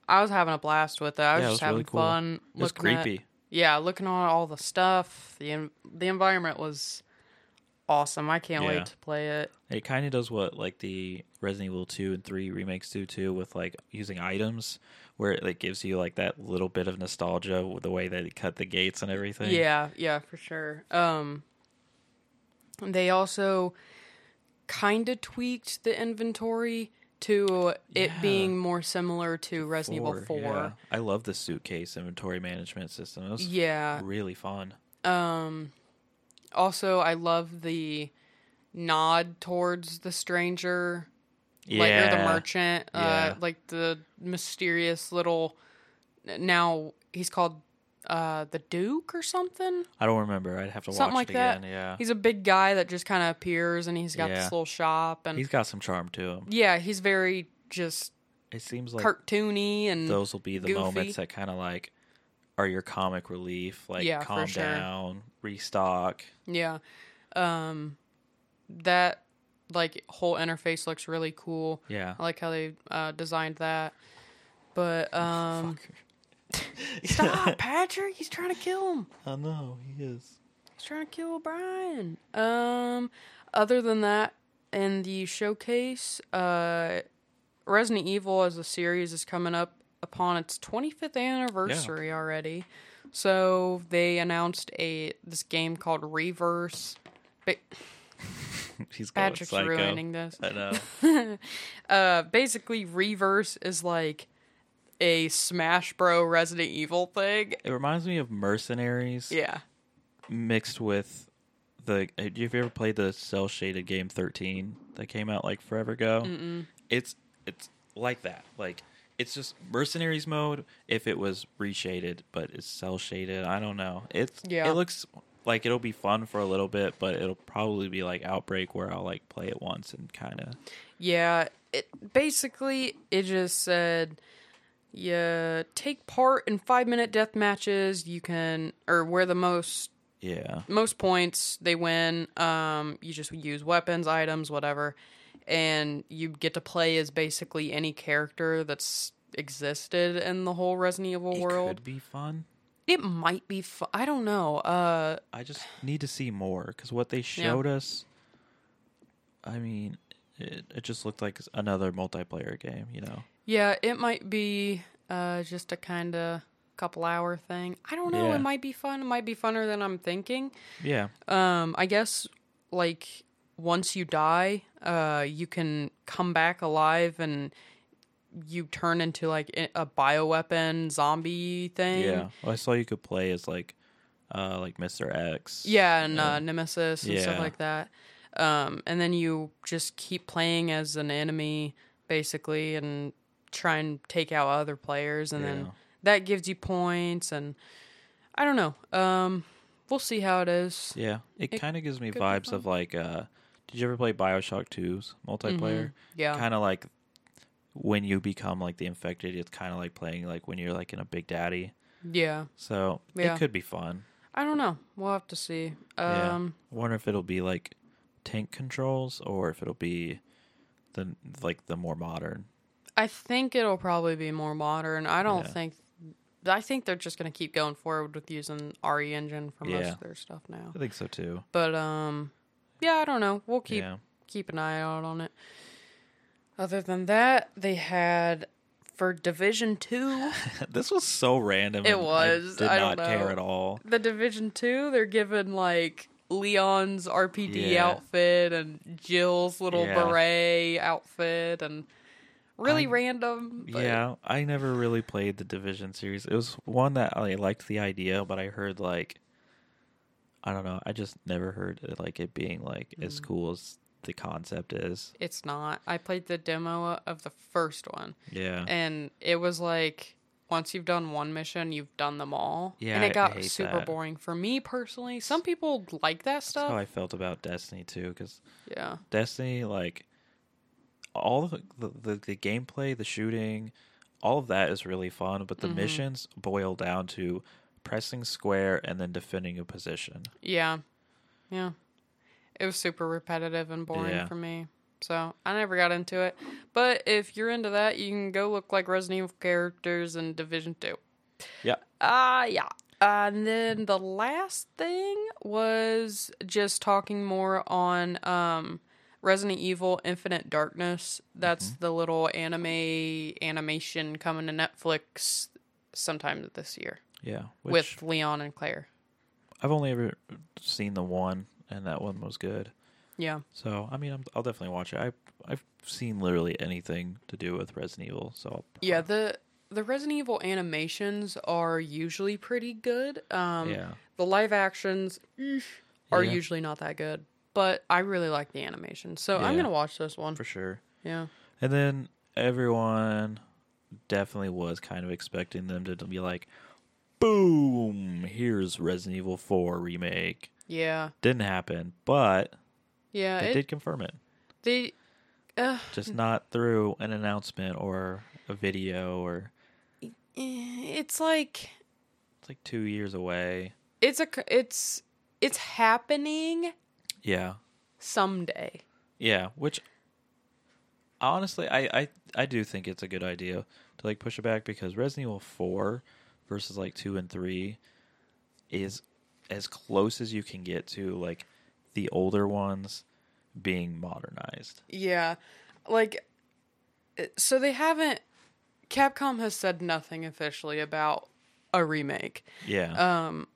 S1: I was having a blast with it. I was
S2: Yeah,
S1: just
S2: was
S1: having
S2: really cool.
S1: fun.
S2: It was
S1: looking at-
S2: creepy.
S1: yeah, looking at all the stuff. The the environment was awesome. I can't
S2: Yeah.
S1: wait to play it.
S2: It kind of does what like the Resident Evil 2 and 3 remakes do too with like using items where it like gives you like that little bit of nostalgia with the way that it cut the gates and everything.
S1: Yeah, yeah, for sure. Um they also kind of tweaked the inventory to it
S2: Yeah.
S1: being more similar to Resident Evil 4.
S2: yeah. I love the suitcase inventory management system. It was
S1: Yeah.
S2: really fun.
S1: Um also I love the nod towards the stranger like you're the
S2: Yeah.
S1: merchant, uh,
S2: Yeah.
S1: like the mysterious little. Now he's called uh, the Duke or something.
S2: I don't remember. I'd have to
S1: Something
S2: watch
S1: like
S2: it again.
S1: that.
S2: Yeah.
S1: He's a big guy that just kind of appears, and he's got
S2: Yeah.
S1: this little shop, and
S2: He's got some charm to him.
S1: yeah, he's very just
S2: It seems like
S1: cartoony and
S2: those will be the
S1: goofy.
S2: moments that kind of like are your comic relief. Like
S1: Yeah,
S2: calm
S1: sure.
S2: Restock.
S1: Yeah. Um that like whole interface looks really cool.
S2: Yeah.
S1: I like how they uh designed that. But um stop, Patrick, he's trying to kill him.
S2: I know he is.
S1: He's trying to kill Brian. Um other than that in the showcase, uh Resident Evil as a series is coming up upon its 25th anniversary already. So they announced a this game called Reverse. Ba-
S2: He's going
S1: Patrick's ruining this.
S2: I know.
S1: Uh, basically, Reverse is like a Smash Bro Resident Evil thing.
S2: it reminds me of Mercenaries
S1: Yeah.
S2: mixed with the. Have you ever played the cel shaded game Thirteen that came out like forever ago?
S1: Mm-mm.
S2: It's it's like that. Like it's just Mercenaries mode if it was reshaded, but it's cel shaded. I don't know. It's
S1: Yeah.
S2: It looks like it'll be fun for a little bit, but it'll probably be like Outbreak where I'll like play it once and kind of
S1: Yeah. It basically it just said yeah, take part in five minute death matches. You can or where the most
S2: yeah.
S1: most points they win. Um, you just use weapons, items, whatever, and you get to play as basically any character that's existed in the whole Resident Evil
S2: It
S1: world.
S2: could be fun.
S1: It might be. Fu- I don't know. Uh,
S2: I just need to see more because what they showed us, I mean, it, it just looked like another multiplayer game, you know?
S1: yeah, it might be uh just a kind of couple hour thing. I don't know.
S2: Yeah.
S1: It might be fun. It might be funner than I'm thinking.
S2: Yeah.
S1: Um, I guess like once you die, uh, you can come back alive and you turn into like a bioweapon zombie thing.
S2: Yeah. Well, I saw you could play as like, uh, like Mr. X.
S1: Yeah, and uh, Nemesis and stuff like that. Um, and then you just keep playing as an enemy basically and try and take out other players and
S2: Yeah.
S1: then that gives you points and I don't know. Um, we'll see how it is.
S2: Yeah. It,
S1: It
S2: kind of gives me vibes of like, uh, did you ever play Bioshock 2's multiplayer?
S1: Mhm. Yeah.
S2: Kind of like when you become like the infected, it's kind of like playing like when you're like in a Big Daddy.
S1: Yeah.
S2: So
S1: Yeah.
S2: it could be fun.
S1: I don't know. We'll have to see.
S2: Yeah.
S1: Um,
S2: I wonder if it'll be like tank controls or if it'll be the like the more modern.
S1: I think it'll probably be more modern. I don't
S2: Yeah.
S1: think. I think they're just gonna keep going forward with using RE engine for most of their stuff now.
S2: I think so too.
S1: But um, yeah, I don't know. We'll keep
S2: yeah.
S1: keep an eye out on it. Other than that, they had for Division Two.
S2: this was so random.
S1: It was.
S2: I did
S1: I
S2: not care at all.
S1: the Division Two, they're given like Leon's RPD
S2: Yeah.
S1: outfit and Jill's little
S2: Yeah.
S1: beret outfit and really
S2: I-
S1: random. But
S2: Yeah, I never really played the Division series. It was one that I liked the idea, but I heard like I don't know. I just never heard it, like it being like as
S1: Mm.
S2: cool as the concept is.
S1: It's not. I played the demo of the first one,
S2: Yeah.
S1: and it was like once you've done one mission, you've done them all.
S2: Yeah,
S1: and it got super
S2: that.
S1: boring for me personally. Some people like that
S2: That's
S1: stuff.
S2: how I felt about Destiny too, because
S1: yeah,
S2: Destiny, like all the, the the gameplay, the shooting, all of that is really fun, but the
S1: Mhm.
S2: missions boil down to pressing square and then defending a position.
S1: yeah, yeah. It was super repetitive and boring
S2: Yeah.
S1: for me. So I never got into it. But if you're into that, you can go look like Resident Evil characters in Division Two.
S2: Yeah.
S1: Ah, yeah. and then the last thing was just talking more on um, Resident Evil Infinite Darkness. That's
S2: Mm-hmm.
S1: the little anime animation coming to Netflix sometime this year
S2: Yeah,
S1: with Leon and Claire.
S2: I've only ever seen the one, and that one was good.
S1: Yeah.
S2: So I mean, I'm, I'll definitely watch it. I I've seen literally anything to do with Resident Evil, so I'll,
S1: Yeah, the the Resident Evil animations are usually pretty good. Um
S2: yeah,
S1: the live actions eh, are
S2: Yeah.
S1: usually not that good, but I really like the animation. So I'm
S2: Yeah.
S1: going to watch this one.
S2: for sure.
S1: Yeah.
S2: And then everyone definitely was kind of expecting them to be like, boom, here's Resident Evil 4 remake.
S1: Yeah.
S2: Didn't happen, but
S1: Yeah.
S2: they
S1: It,
S2: did confirm it.
S1: they. Uh,
S2: Just not through an announcement or a video or
S1: eh, it's like
S2: it's like two years away.
S1: it's a it's it's happening
S2: Yeah.
S1: someday.
S2: Yeah, which honestly, I, I I do think it's a good idea to like push it back because Resident Evil Four versus like two and three is as close as you can get to like the older ones being modernized.
S1: Yeah. Like uh, so they haven't Capcom has said nothing officially about a remake.
S2: Yeah,
S1: Um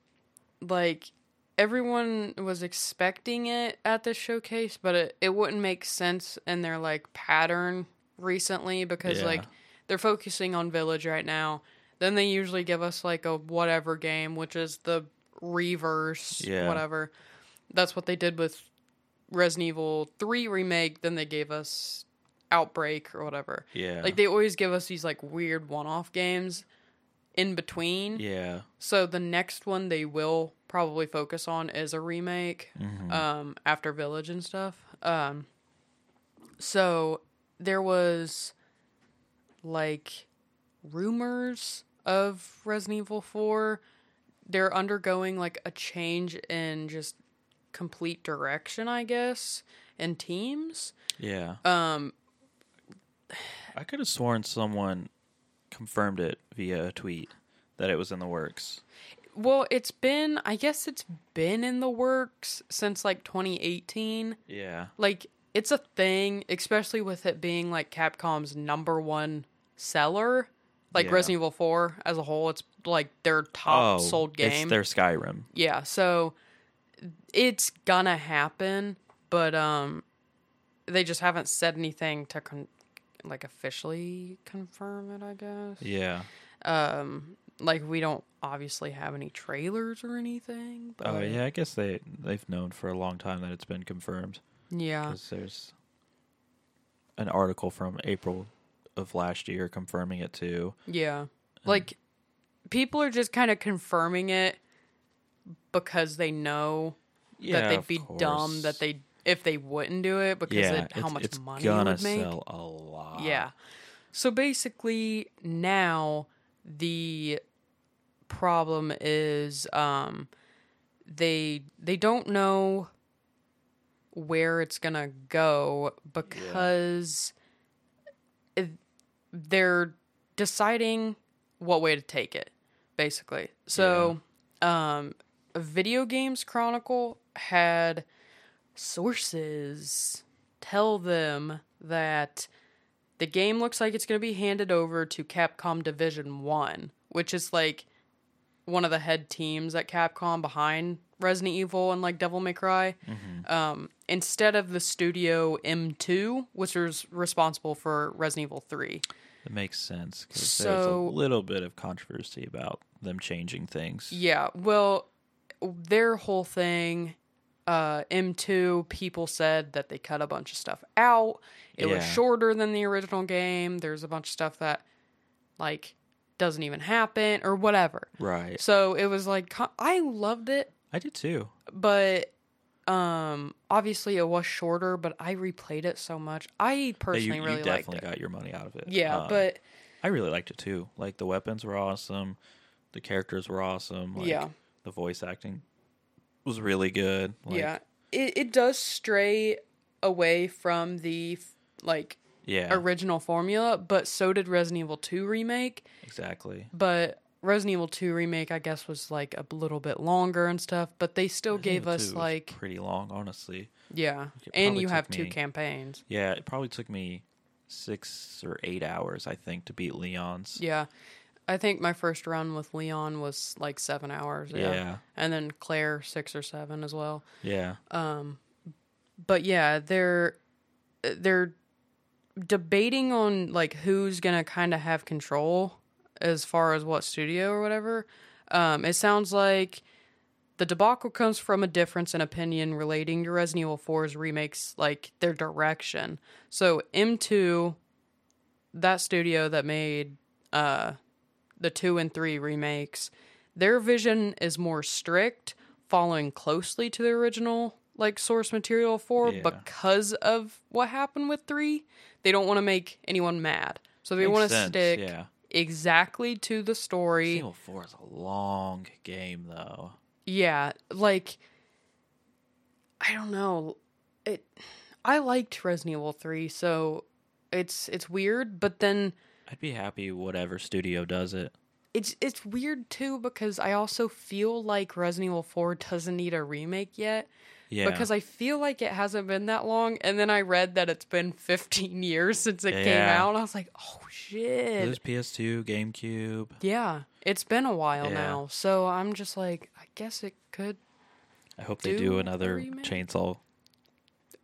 S1: like everyone was expecting it at the showcase, but it, it wouldn't make sense in their like pattern recently because
S2: Yeah.
S1: like they're focusing on Village right now. Then they usually give us like a whatever game, which is the reverse
S2: Yeah.
S1: whatever. That's what they did with Resident Evil 3 remake, then they gave us Outbreak or whatever.
S2: yeah,
S1: Like they always give us these like weird one-off games in between.
S2: yeah,
S1: So the next one they will probably focus on is a remake
S2: Mhm.
S1: um after Village and stuff. Um so there was like rumors of Resident Evil 4 they're undergoing like a change in just complete direction, I guess, and teams.
S2: yeah.
S1: Um
S2: I could have sworn someone confirmed it via a tweet that it was in the works.
S1: well, it's been I guess it's been in the works since like 2018.
S2: Yeah,
S1: like it's a thing, especially with it being like Capcom's number one seller. Like
S2: Yeah.
S1: Resident Evil 4 as a whole, it's like their top
S2: oh,
S1: sold game.
S2: It's their Skyrim.
S1: yeah, so it's gonna happen, but um they just haven't said anything to con- like officially confirm it, I guess.
S2: Yeah.
S1: Um like we don't obviously have any trailers or anything, but
S2: Oh yeah, I guess they they've known for a long time that it's been confirmed
S1: Yeah.
S2: because there's an article from April of last year confirming it too.
S1: Yeah. Like people are just kind of confirming it because they know
S2: Yeah,
S1: that they'd be dumb that they if they wouldn't do it because
S2: yeah,
S1: it, how
S2: it's,
S1: much
S2: it's
S1: money
S2: gonna
S1: it would make.
S2: sell a lot.
S1: Yeah. So basically now the problem is um they they don't know where it's going to go because they're deciding what way to take it basically. So um Video Games Chronicle had sources tell them that the game looks like it's going to be handed over to Capcom Division 1, which is like one of the head teams at Capcom behind Resident Evil and like Devil May Cry. Um, instead of the studio M2, which was responsible for Resident Evil 3.
S2: It makes sense because there's a little bit of controversy about them changing things.
S1: Yeah, well, their whole thing, uh, M2, people said that they cut a bunch of stuff out. It was shorter than the original game. There's a bunch of stuff that, like, doesn't even happen or whatever.
S2: Right.
S1: So it was like, I loved it,
S2: I did too.
S1: but um obviously it was shorter but i replayed it so much i personally
S2: Yeah,
S1: personally
S2: you,
S1: really
S2: you
S1: liked
S2: definitely
S1: it
S2: got your money out of it.
S1: yeah
S2: Um,
S1: but
S2: I really liked it too. Like the weapons were awesome, the characters were awesome. Like,
S1: Yeah.
S2: the voice acting was really good. Like,
S1: yeah it, it does stray away from the like
S2: yeah,
S1: original formula, but so did Resident Evil 2 remake.
S2: exactly.
S1: But Resident Evil 2 remake, I guess, was like a little bit longer and stuff, but they still gave
S2: Evil
S1: us like
S2: pretty long, honestly.
S1: yeah, and you have
S2: took
S1: two campaigns.
S2: Yeah, it probably took me six or eight hours, I think, to beat Leon's.
S1: Yeah, I think my first run with Leon was like seven hours. Yeah,
S2: yeah,
S1: and then Claire six or seven as well.
S2: yeah.
S1: Um, but yeah, they're they're debating on like who's gonna kind of have control as far as what studio or whatever. Um, it sounds like the debacle comes from a difference in opinion relating to Resident Evil 4's remakes, like their direction. So M2, that studio that made uh, the two and three remakes, their vision is more strict, following closely to the original like source material for
S2: Yeah.
S1: because of what happened with three. They don't want to make anyone mad, so they want to stick
S2: Yeah.
S1: Exactly to the story.
S2: Resident Evil 4 is a long game, though.
S1: Yeah, like I don't know. It I liked Resident Evil 3, so it's it's weird, but then
S2: I'd be happy whatever studio does it.
S1: it's it's weird too because I also feel like Resident Evil 4 doesn't need a remake yet
S2: Yeah.
S1: because I feel like it hasn't been that long and then I read that it's been 15 years since it came out and I was like, "Oh shit."
S2: There's PS2, GameCube.
S1: yeah, it's been a while
S2: Yeah.
S1: now. So I'm just like, I guess it could
S2: I hope they
S1: Do
S2: do another
S1: remake?
S2: chainsaw.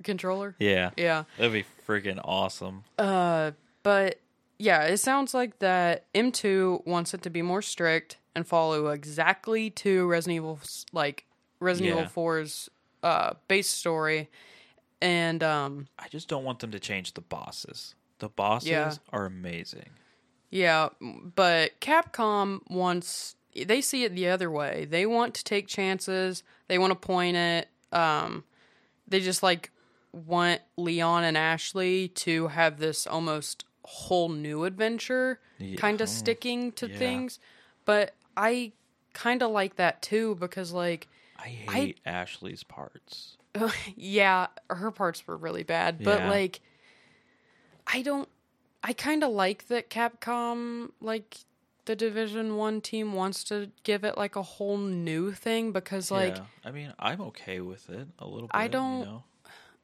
S1: controller.
S2: Yeah.
S1: Yeah.
S2: That'd be freaking awesome.
S1: Uh, but yeah, it sounds like that M2 wants it to be more strict and follow exactly to Resident Evil's like Resident
S2: Yeah.
S1: Evil 4's uh base story. And um
S2: I just don't want them to change the bosses. The bosses
S1: Yeah.
S2: are amazing.
S1: yeah, but Capcom wants they see it the other way. They want to take chances. They want to point it. Um they just like want Leon and Ashley to have this almost whole new adventure
S2: Yeah.
S1: kind of sticking to
S2: yeah.
S1: things. But I kind of like that too because like
S2: I hate Ashley's parts.
S1: yeah, her parts were really bad, but
S2: Yeah.
S1: like I don't I kind of like that Capcom like the Division 1 team wants to give it like a whole new thing because like
S2: yeah. I mean, I'm okay with it a little bit.
S1: I don't-
S2: You know?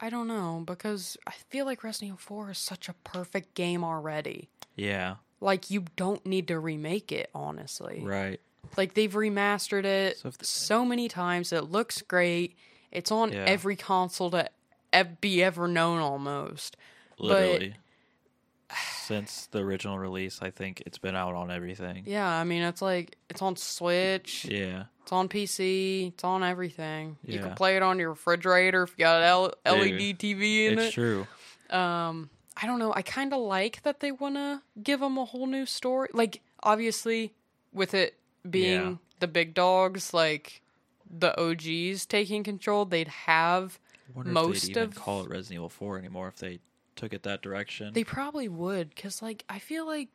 S1: I don't know because I feel like Resident Evil 4 is such a perfect game already.
S2: Yeah.
S1: Like you don't need to remake it, honestly.
S2: Right.
S1: Like they've remastered it
S2: So
S1: so, many times. It looks great. It's on
S2: Yeah.
S1: every console to ev- be ever known almost.
S2: Literally. Since the original release, I think it's been out on everything.
S1: Yeah, I mean it's like it's on Switch,
S2: Yeah.
S1: it's on PC, it's on everything. You can play it on your refrigerator if you got an L- LED TV in
S2: It's
S1: it.
S2: true.
S1: Um, I don't know. I kind of like that they want to give them a whole new story. Like obviously, with it being
S2: Yeah.
S1: the big dogs, like the OGs taking control, they'd have most
S2: they'd even
S1: of-
S2: call it Resident Evil 4 anymore if they took it that direction.
S1: They probably would, because like I feel like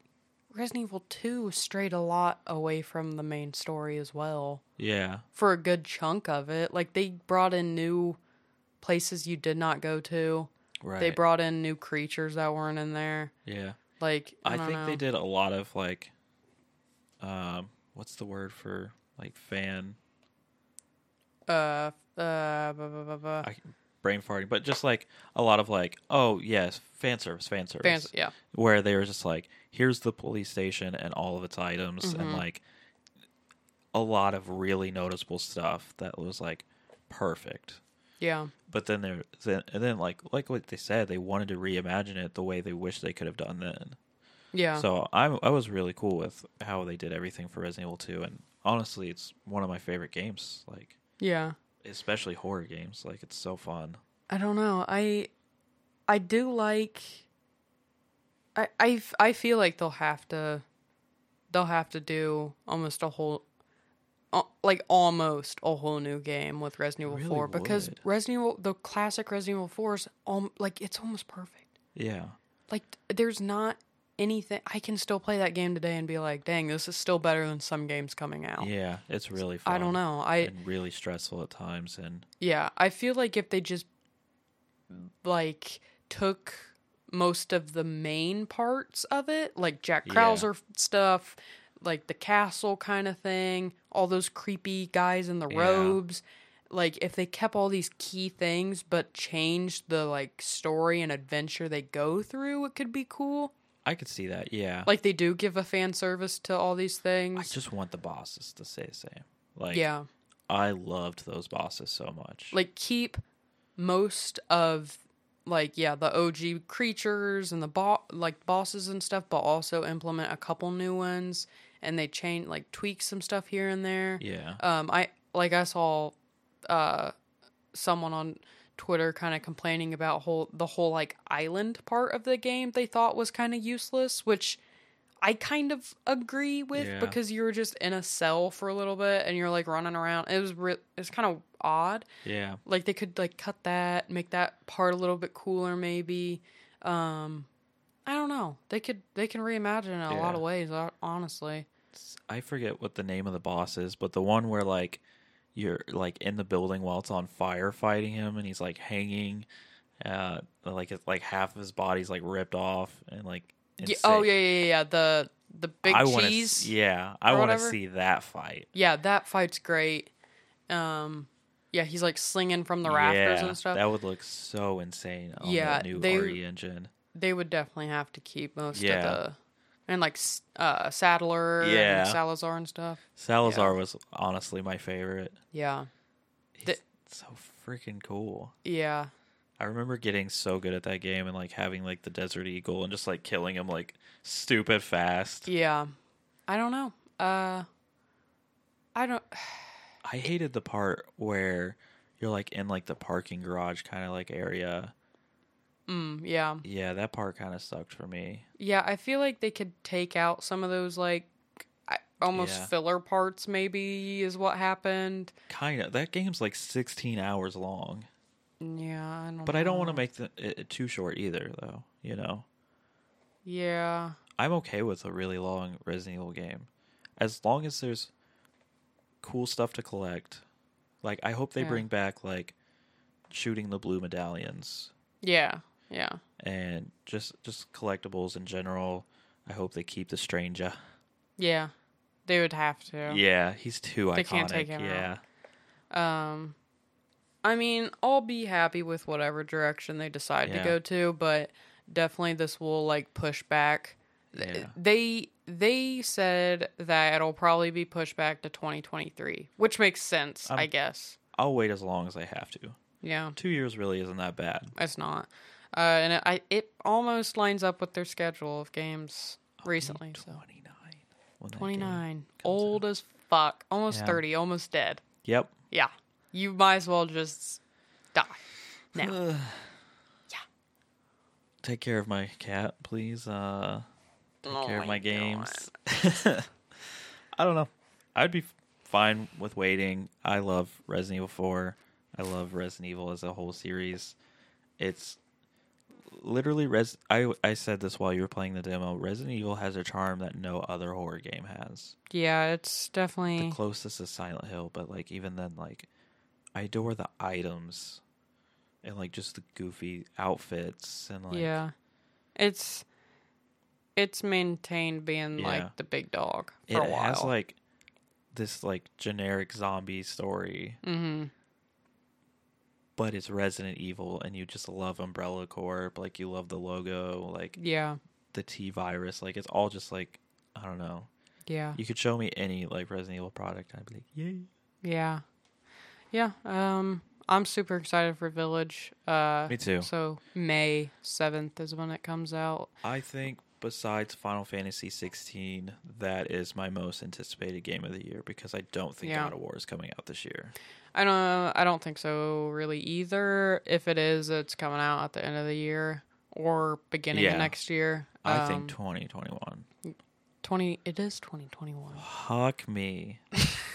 S1: Resident Evil Two strayed a lot away from the main story as well
S2: yeah.
S1: for a good chunk of it. Like they brought in new places you did not go to.
S2: Right.
S1: They brought in new creatures that weren't in there.
S2: yeah.
S1: Like I,
S2: I, think
S1: know.
S2: they did a lot of like um what's the word for like fan
S1: Uh, uh, blah, blah, blah.
S2: I, brain farting, but just like a lot of like, oh yes, fan service, fan service.
S1: Fans, yeah,
S2: Where they were just like, here's the police station and all of its items and
S1: Mm-hmm.
S2: like a lot of really noticeable stuff that was like perfect.
S1: yeah,
S2: But then there then and then like like what they said, they wanted to reimagine it the way they wish they could have done then.
S1: Yeah.
S2: So I I was really cool with how they did everything for Resident Evil 2 and honestly it's one of my favorite games like
S1: yeah.
S2: especially horror games like it's so fun.
S1: I don't know. I I do like I I I feel like they'll have to they'll have to do almost a whole like almost a whole new game with Resident Evil
S2: Really
S1: 4 because
S2: would.
S1: Resident Evil the classic Resident Evil 4 is um, like it's almost perfect.
S2: Yeah.
S1: Like there's not anything I can still play that game today and be like, "Dang, this is still better than some games coming out."
S2: Yeah, it's really fun.
S1: I don't know. I
S2: and really stressful at times and
S1: Yeah, I feel like if they just like took most of the main parts of it, like Jack
S2: Yeah.
S1: Krauser stuff, like the castle kind of thing, all those creepy guys in the
S2: Yeah.
S1: robes, like if they kept all these key things but changed the like story and adventure they go through, it could be cool.
S2: I could see that. Yeah.
S1: Like they do give a fan service to all these things.
S2: I just want the bosses to stay the same. Like
S1: yeah.
S2: I loved those bosses so much.
S1: like keep most of like yeah the OG creatures and the bo- like bosses and stuff, but also implement a couple new ones and they change like tweak some stuff here and there.
S2: yeah.
S1: Um, I like I saw uh someone on Twitter kind of complaining about whole the whole like island part of the game they thought was kind of useless, which I kind of agree with
S2: Yeah.
S1: because you were just in a cell for a little bit and you're like running around. It was re- it was kind of odd.
S2: Yeah.
S1: Like they could like cut that, make that part a little bit cooler maybe. Um I don't know. They could they can reimagine it in a lot of ways, honestly.
S2: I forget what the name of the boss is, but the one where like you're like in the building while it's on fire fighting him and he's like hanging uh like it's like half of his body's like ripped off and like
S1: Yeah, oh yeah, yeah, yeah. The the big
S2: I wanna,
S1: cheese.
S2: yeah, I want to see that fight.
S1: Yeah, that fight's great. Um, yeah, he's like slinging from the rafters
S2: yeah,
S1: and stuff.
S2: That would look so insane on
S1: Yeah,
S2: the new
S1: they-
S2: RE engine.
S1: they would definitely have to keep most
S2: Yeah.
S1: of the and like uh Saddler
S2: Yeah.
S1: and Salazar and stuff.
S2: Salazar was honestly my favorite.
S1: Yeah,
S2: He's
S1: The-
S2: so freaking cool.
S1: yeah,
S2: I remember getting so good at that game and like having like the Desert Eagle and just like killing him like stupid fast.
S1: yeah. I don't know. Uh, I don't.
S2: I hated the part where you're like in like the parking garage kind of like area.
S1: Mm, yeah,
S2: Yeah, that part kind of sucked for me.
S1: yeah. I feel like they could take out some of those like almost
S2: Yeah.
S1: filler parts. Maybe is what happened.
S2: Kind of. That game's like 16 hours long.
S1: Yeah, I don't.
S2: But I don't want to make the, it, it too short either, though. You know,
S1: Yeah,
S2: I'm okay with a really long Resident Evil game, as long as there's cool stuff to collect. Like, I hope they
S1: Yeah.
S2: bring back like shooting the blue medallions
S1: yeah, yeah.
S2: and just just collectibles in general. I hope they keep the stranger.
S1: Yeah, they would have to.
S2: Yeah, he's too
S1: They
S2: iconic.
S1: can't take him
S2: yeah,
S1: Um, I mean, I'll be happy with whatever direction they decide
S2: Yeah.
S1: to go to, but definitely this will like push back.
S2: Yeah.
S1: They they said that it'll probably be pushed back to 2023, which makes sense,
S2: Um,
S1: I guess.
S2: I'll wait as long as I have to.
S1: Yeah,
S2: Two years really isn't that bad.
S1: it's not. Uh, and it, I it almost lines up with their schedule of games recently. So
S2: 29. when that game
S1: 29,
S2: comes
S1: old as fuck, almost
S2: Yeah.
S1: 30, almost dead.
S2: Yep.
S1: Yeah, you might as well just die now. Yeah.
S2: Take care of my cat, please. Uh, take
S1: Oh
S2: care of my games. I don't know. I'd be fine with waiting. I love Resident Evil 4. I love Resident Evil as a whole series. It's literally res. I I said this while you were playing the demo. Resident Evil has a charm that no other horror game has.
S1: Yeah, it's definitely
S2: The closest is Silent Hill, but like even then, like I adore the items and like just the goofy outfits and like
S1: yeah. It's it's maintained being
S2: Yeah.
S1: like the big dog
S2: it
S1: for a while.
S2: has like this like generic zombie story,
S1: mm-hmm.
S2: But it's Resident Evil, and you just love Umbrella Corp, like you love the logo, like
S1: Yeah,
S2: the T virus, like it's all just like I don't know.
S1: yeah,
S2: You could show me any like Resident Evil product, and I'd be like, yay.
S1: yeah, yeah. Um, I'm super excited for Village. Uh,
S2: Me too.
S1: So May seventh is when it comes out.
S2: I think besides Final Fantasy 16, that is my most anticipated game of the year because I don't think
S1: Yeah.
S2: God of War is coming out this year.
S1: I don't. I don't think so. Really, either. If it is, it's coming out at the end of the year or beginning
S2: Yeah.
S1: of next year.
S2: I
S1: Um,
S2: think 2021.
S1: twenty. It is twenty twenty one.
S2: Fuck me.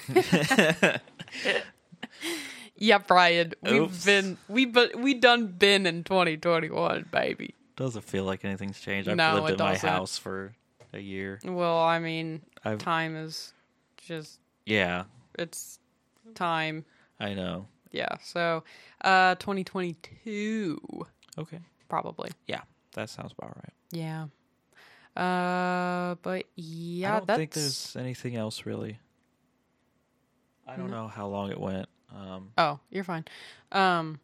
S1: Yeah, Brian. We've
S2: Oops.
S1: been we but we done been in 2021, baby.
S2: Doesn't feel like anything's changed. I've
S1: No,
S2: lived
S1: it
S2: in my
S1: doesn't.
S2: house for a year.
S1: Well, I mean,
S2: I've
S1: time is just
S2: yeah,
S1: it's time.
S2: I know.
S1: Yeah. So, uh 2022
S2: Okay.
S1: probably.
S2: Yeah, that sounds about right.
S1: Yeah. Uh but yeah,
S2: I don't
S1: that's
S2: think there's anything else really. I don't
S1: No.
S2: know how long it went. Um,
S1: Oh, you're fine. Um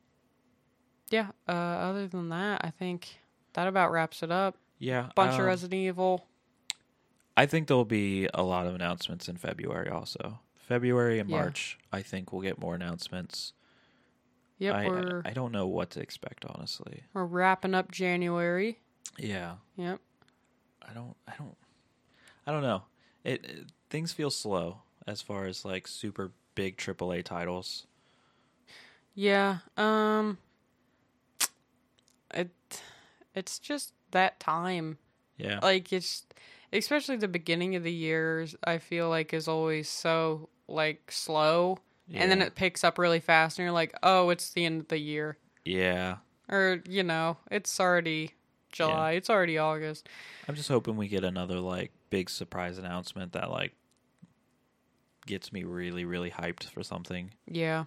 S1: yeah, uh other than that, I think that about wraps it up.
S2: yeah,
S1: Bunch of
S2: um,
S1: Resident Evil.
S2: I think there'll be a lot of announcements in February also. February and
S1: Yeah.
S2: March, I think we'll get more announcements.
S1: Yep,
S2: I, I I don't know what to expect honestly.
S1: we're wrapping up January.
S2: Yeah.
S1: Yep.
S2: I don't I don't I don't know. It, it things feel slow as far as like super big AAA titles.
S1: Yeah. Um it it's just that time.
S2: Yeah.
S1: Like it's especially the beginning of the years I feel like is always so like slow and then it picks up really fast and you're like, "Oh, it's the end of the year."
S2: yeah.
S1: Or, you know, it's already July. It's already August.
S2: I'm just hoping we get another like big surprise announcement that like gets me really really hyped for something.
S1: Yeah.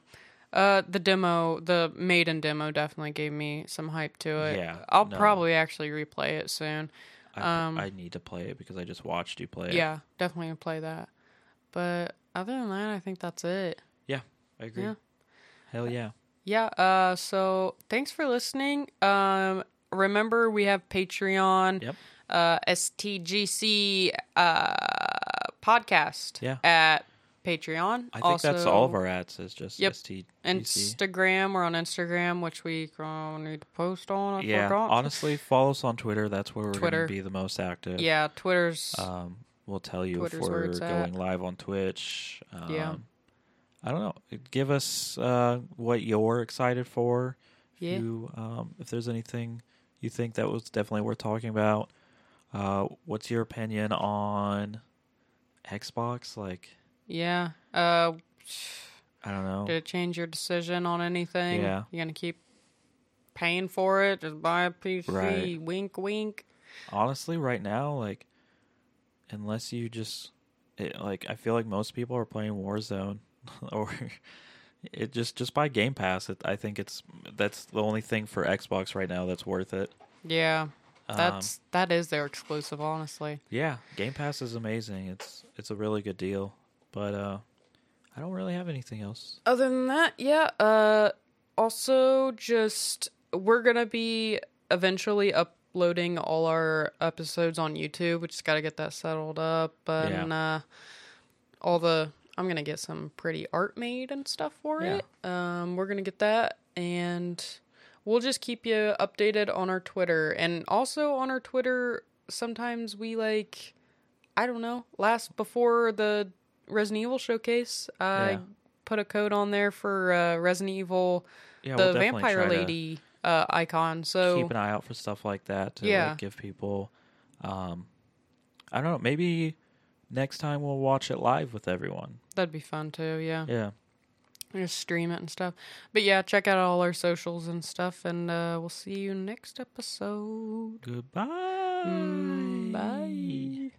S1: Uh, the demo, the maiden demo, definitely gave me some hype to it.
S2: Yeah,
S1: I'll
S2: no.
S1: probably actually replay it soon.
S2: I,
S1: Um,
S2: I need to play it because I just watched you play it.
S1: Yeah, definitely play that. But other than that, I think that's it.
S2: Yeah, I agree.
S1: Yeah.
S2: Hell yeah.
S1: Yeah. Uh, so thanks for listening. Um, remember we have Patreon.
S2: Yep.
S1: Uh, STGC uh podcast.
S2: Yeah.
S1: At Patreon.
S2: I think that's all of our ads is just
S1: Yep.
S2: STGC.
S1: Instagram. We're on Instagram, which we uh, need to post on. I
S2: Yeah,
S1: forgot.
S2: honestly, follow us on Twitter. That's where we're going to be the most active.
S1: Yeah, Twitter's.
S2: Um, we'll tell you
S1: Twitter's
S2: if we're going
S1: at.
S2: live on Twitch. Um,
S1: Yeah.
S2: I don't know. Give us uh, what you're excited for. If
S1: Yeah.
S2: You, um, if there's anything you think that was definitely worth talking about. Uh, what's your opinion on Xbox? Like,
S1: yeah. Uh,
S2: I don't know.
S1: did it change your decision on anything?
S2: Yeah.
S1: You gonna keep paying for it? Just buy a PC.
S2: Right.
S1: Wink, wink.
S2: honestly right now like unless you just it, like i feel like most people are playing warzone or it just just by game pass it, i think it's that's the only thing for xbox right now that's worth it
S1: Yeah.
S2: Um,
S1: That's that is their exclusive, honestly.
S2: yeah game pass is amazing it's it's a really good deal but uh i don't really have anything else
S1: Other than that, yeah. Uh, also, just we're gonna be eventually uploading all our episodes on YouTube. We just got to get that settled up, and uh, all the I'm gonna get some pretty art made and stuff for
S2: Yeah.
S1: it. Um, we're gonna get that, and we'll just keep you updated on our Twitter, and also on our Twitter. Sometimes we like, I don't know, last before the Resident Evil showcase, I
S2: Yeah.
S1: put a code on there for uh, Resident Evil,
S2: yeah
S1: the
S2: we'll
S1: vampire
S2: try to
S1: lady uh, icon. So
S2: keep an eye out for stuff like that to
S1: Yeah.
S2: like, give people um i don't know maybe next time we'll watch it live with everyone
S1: that'd be fun too. Yeah.
S2: yeah
S1: just stream it and stuff. But yeah, check out all our socials and stuff, and uh, we'll see you next episode.
S2: Goodbye.
S1: Mm, bye.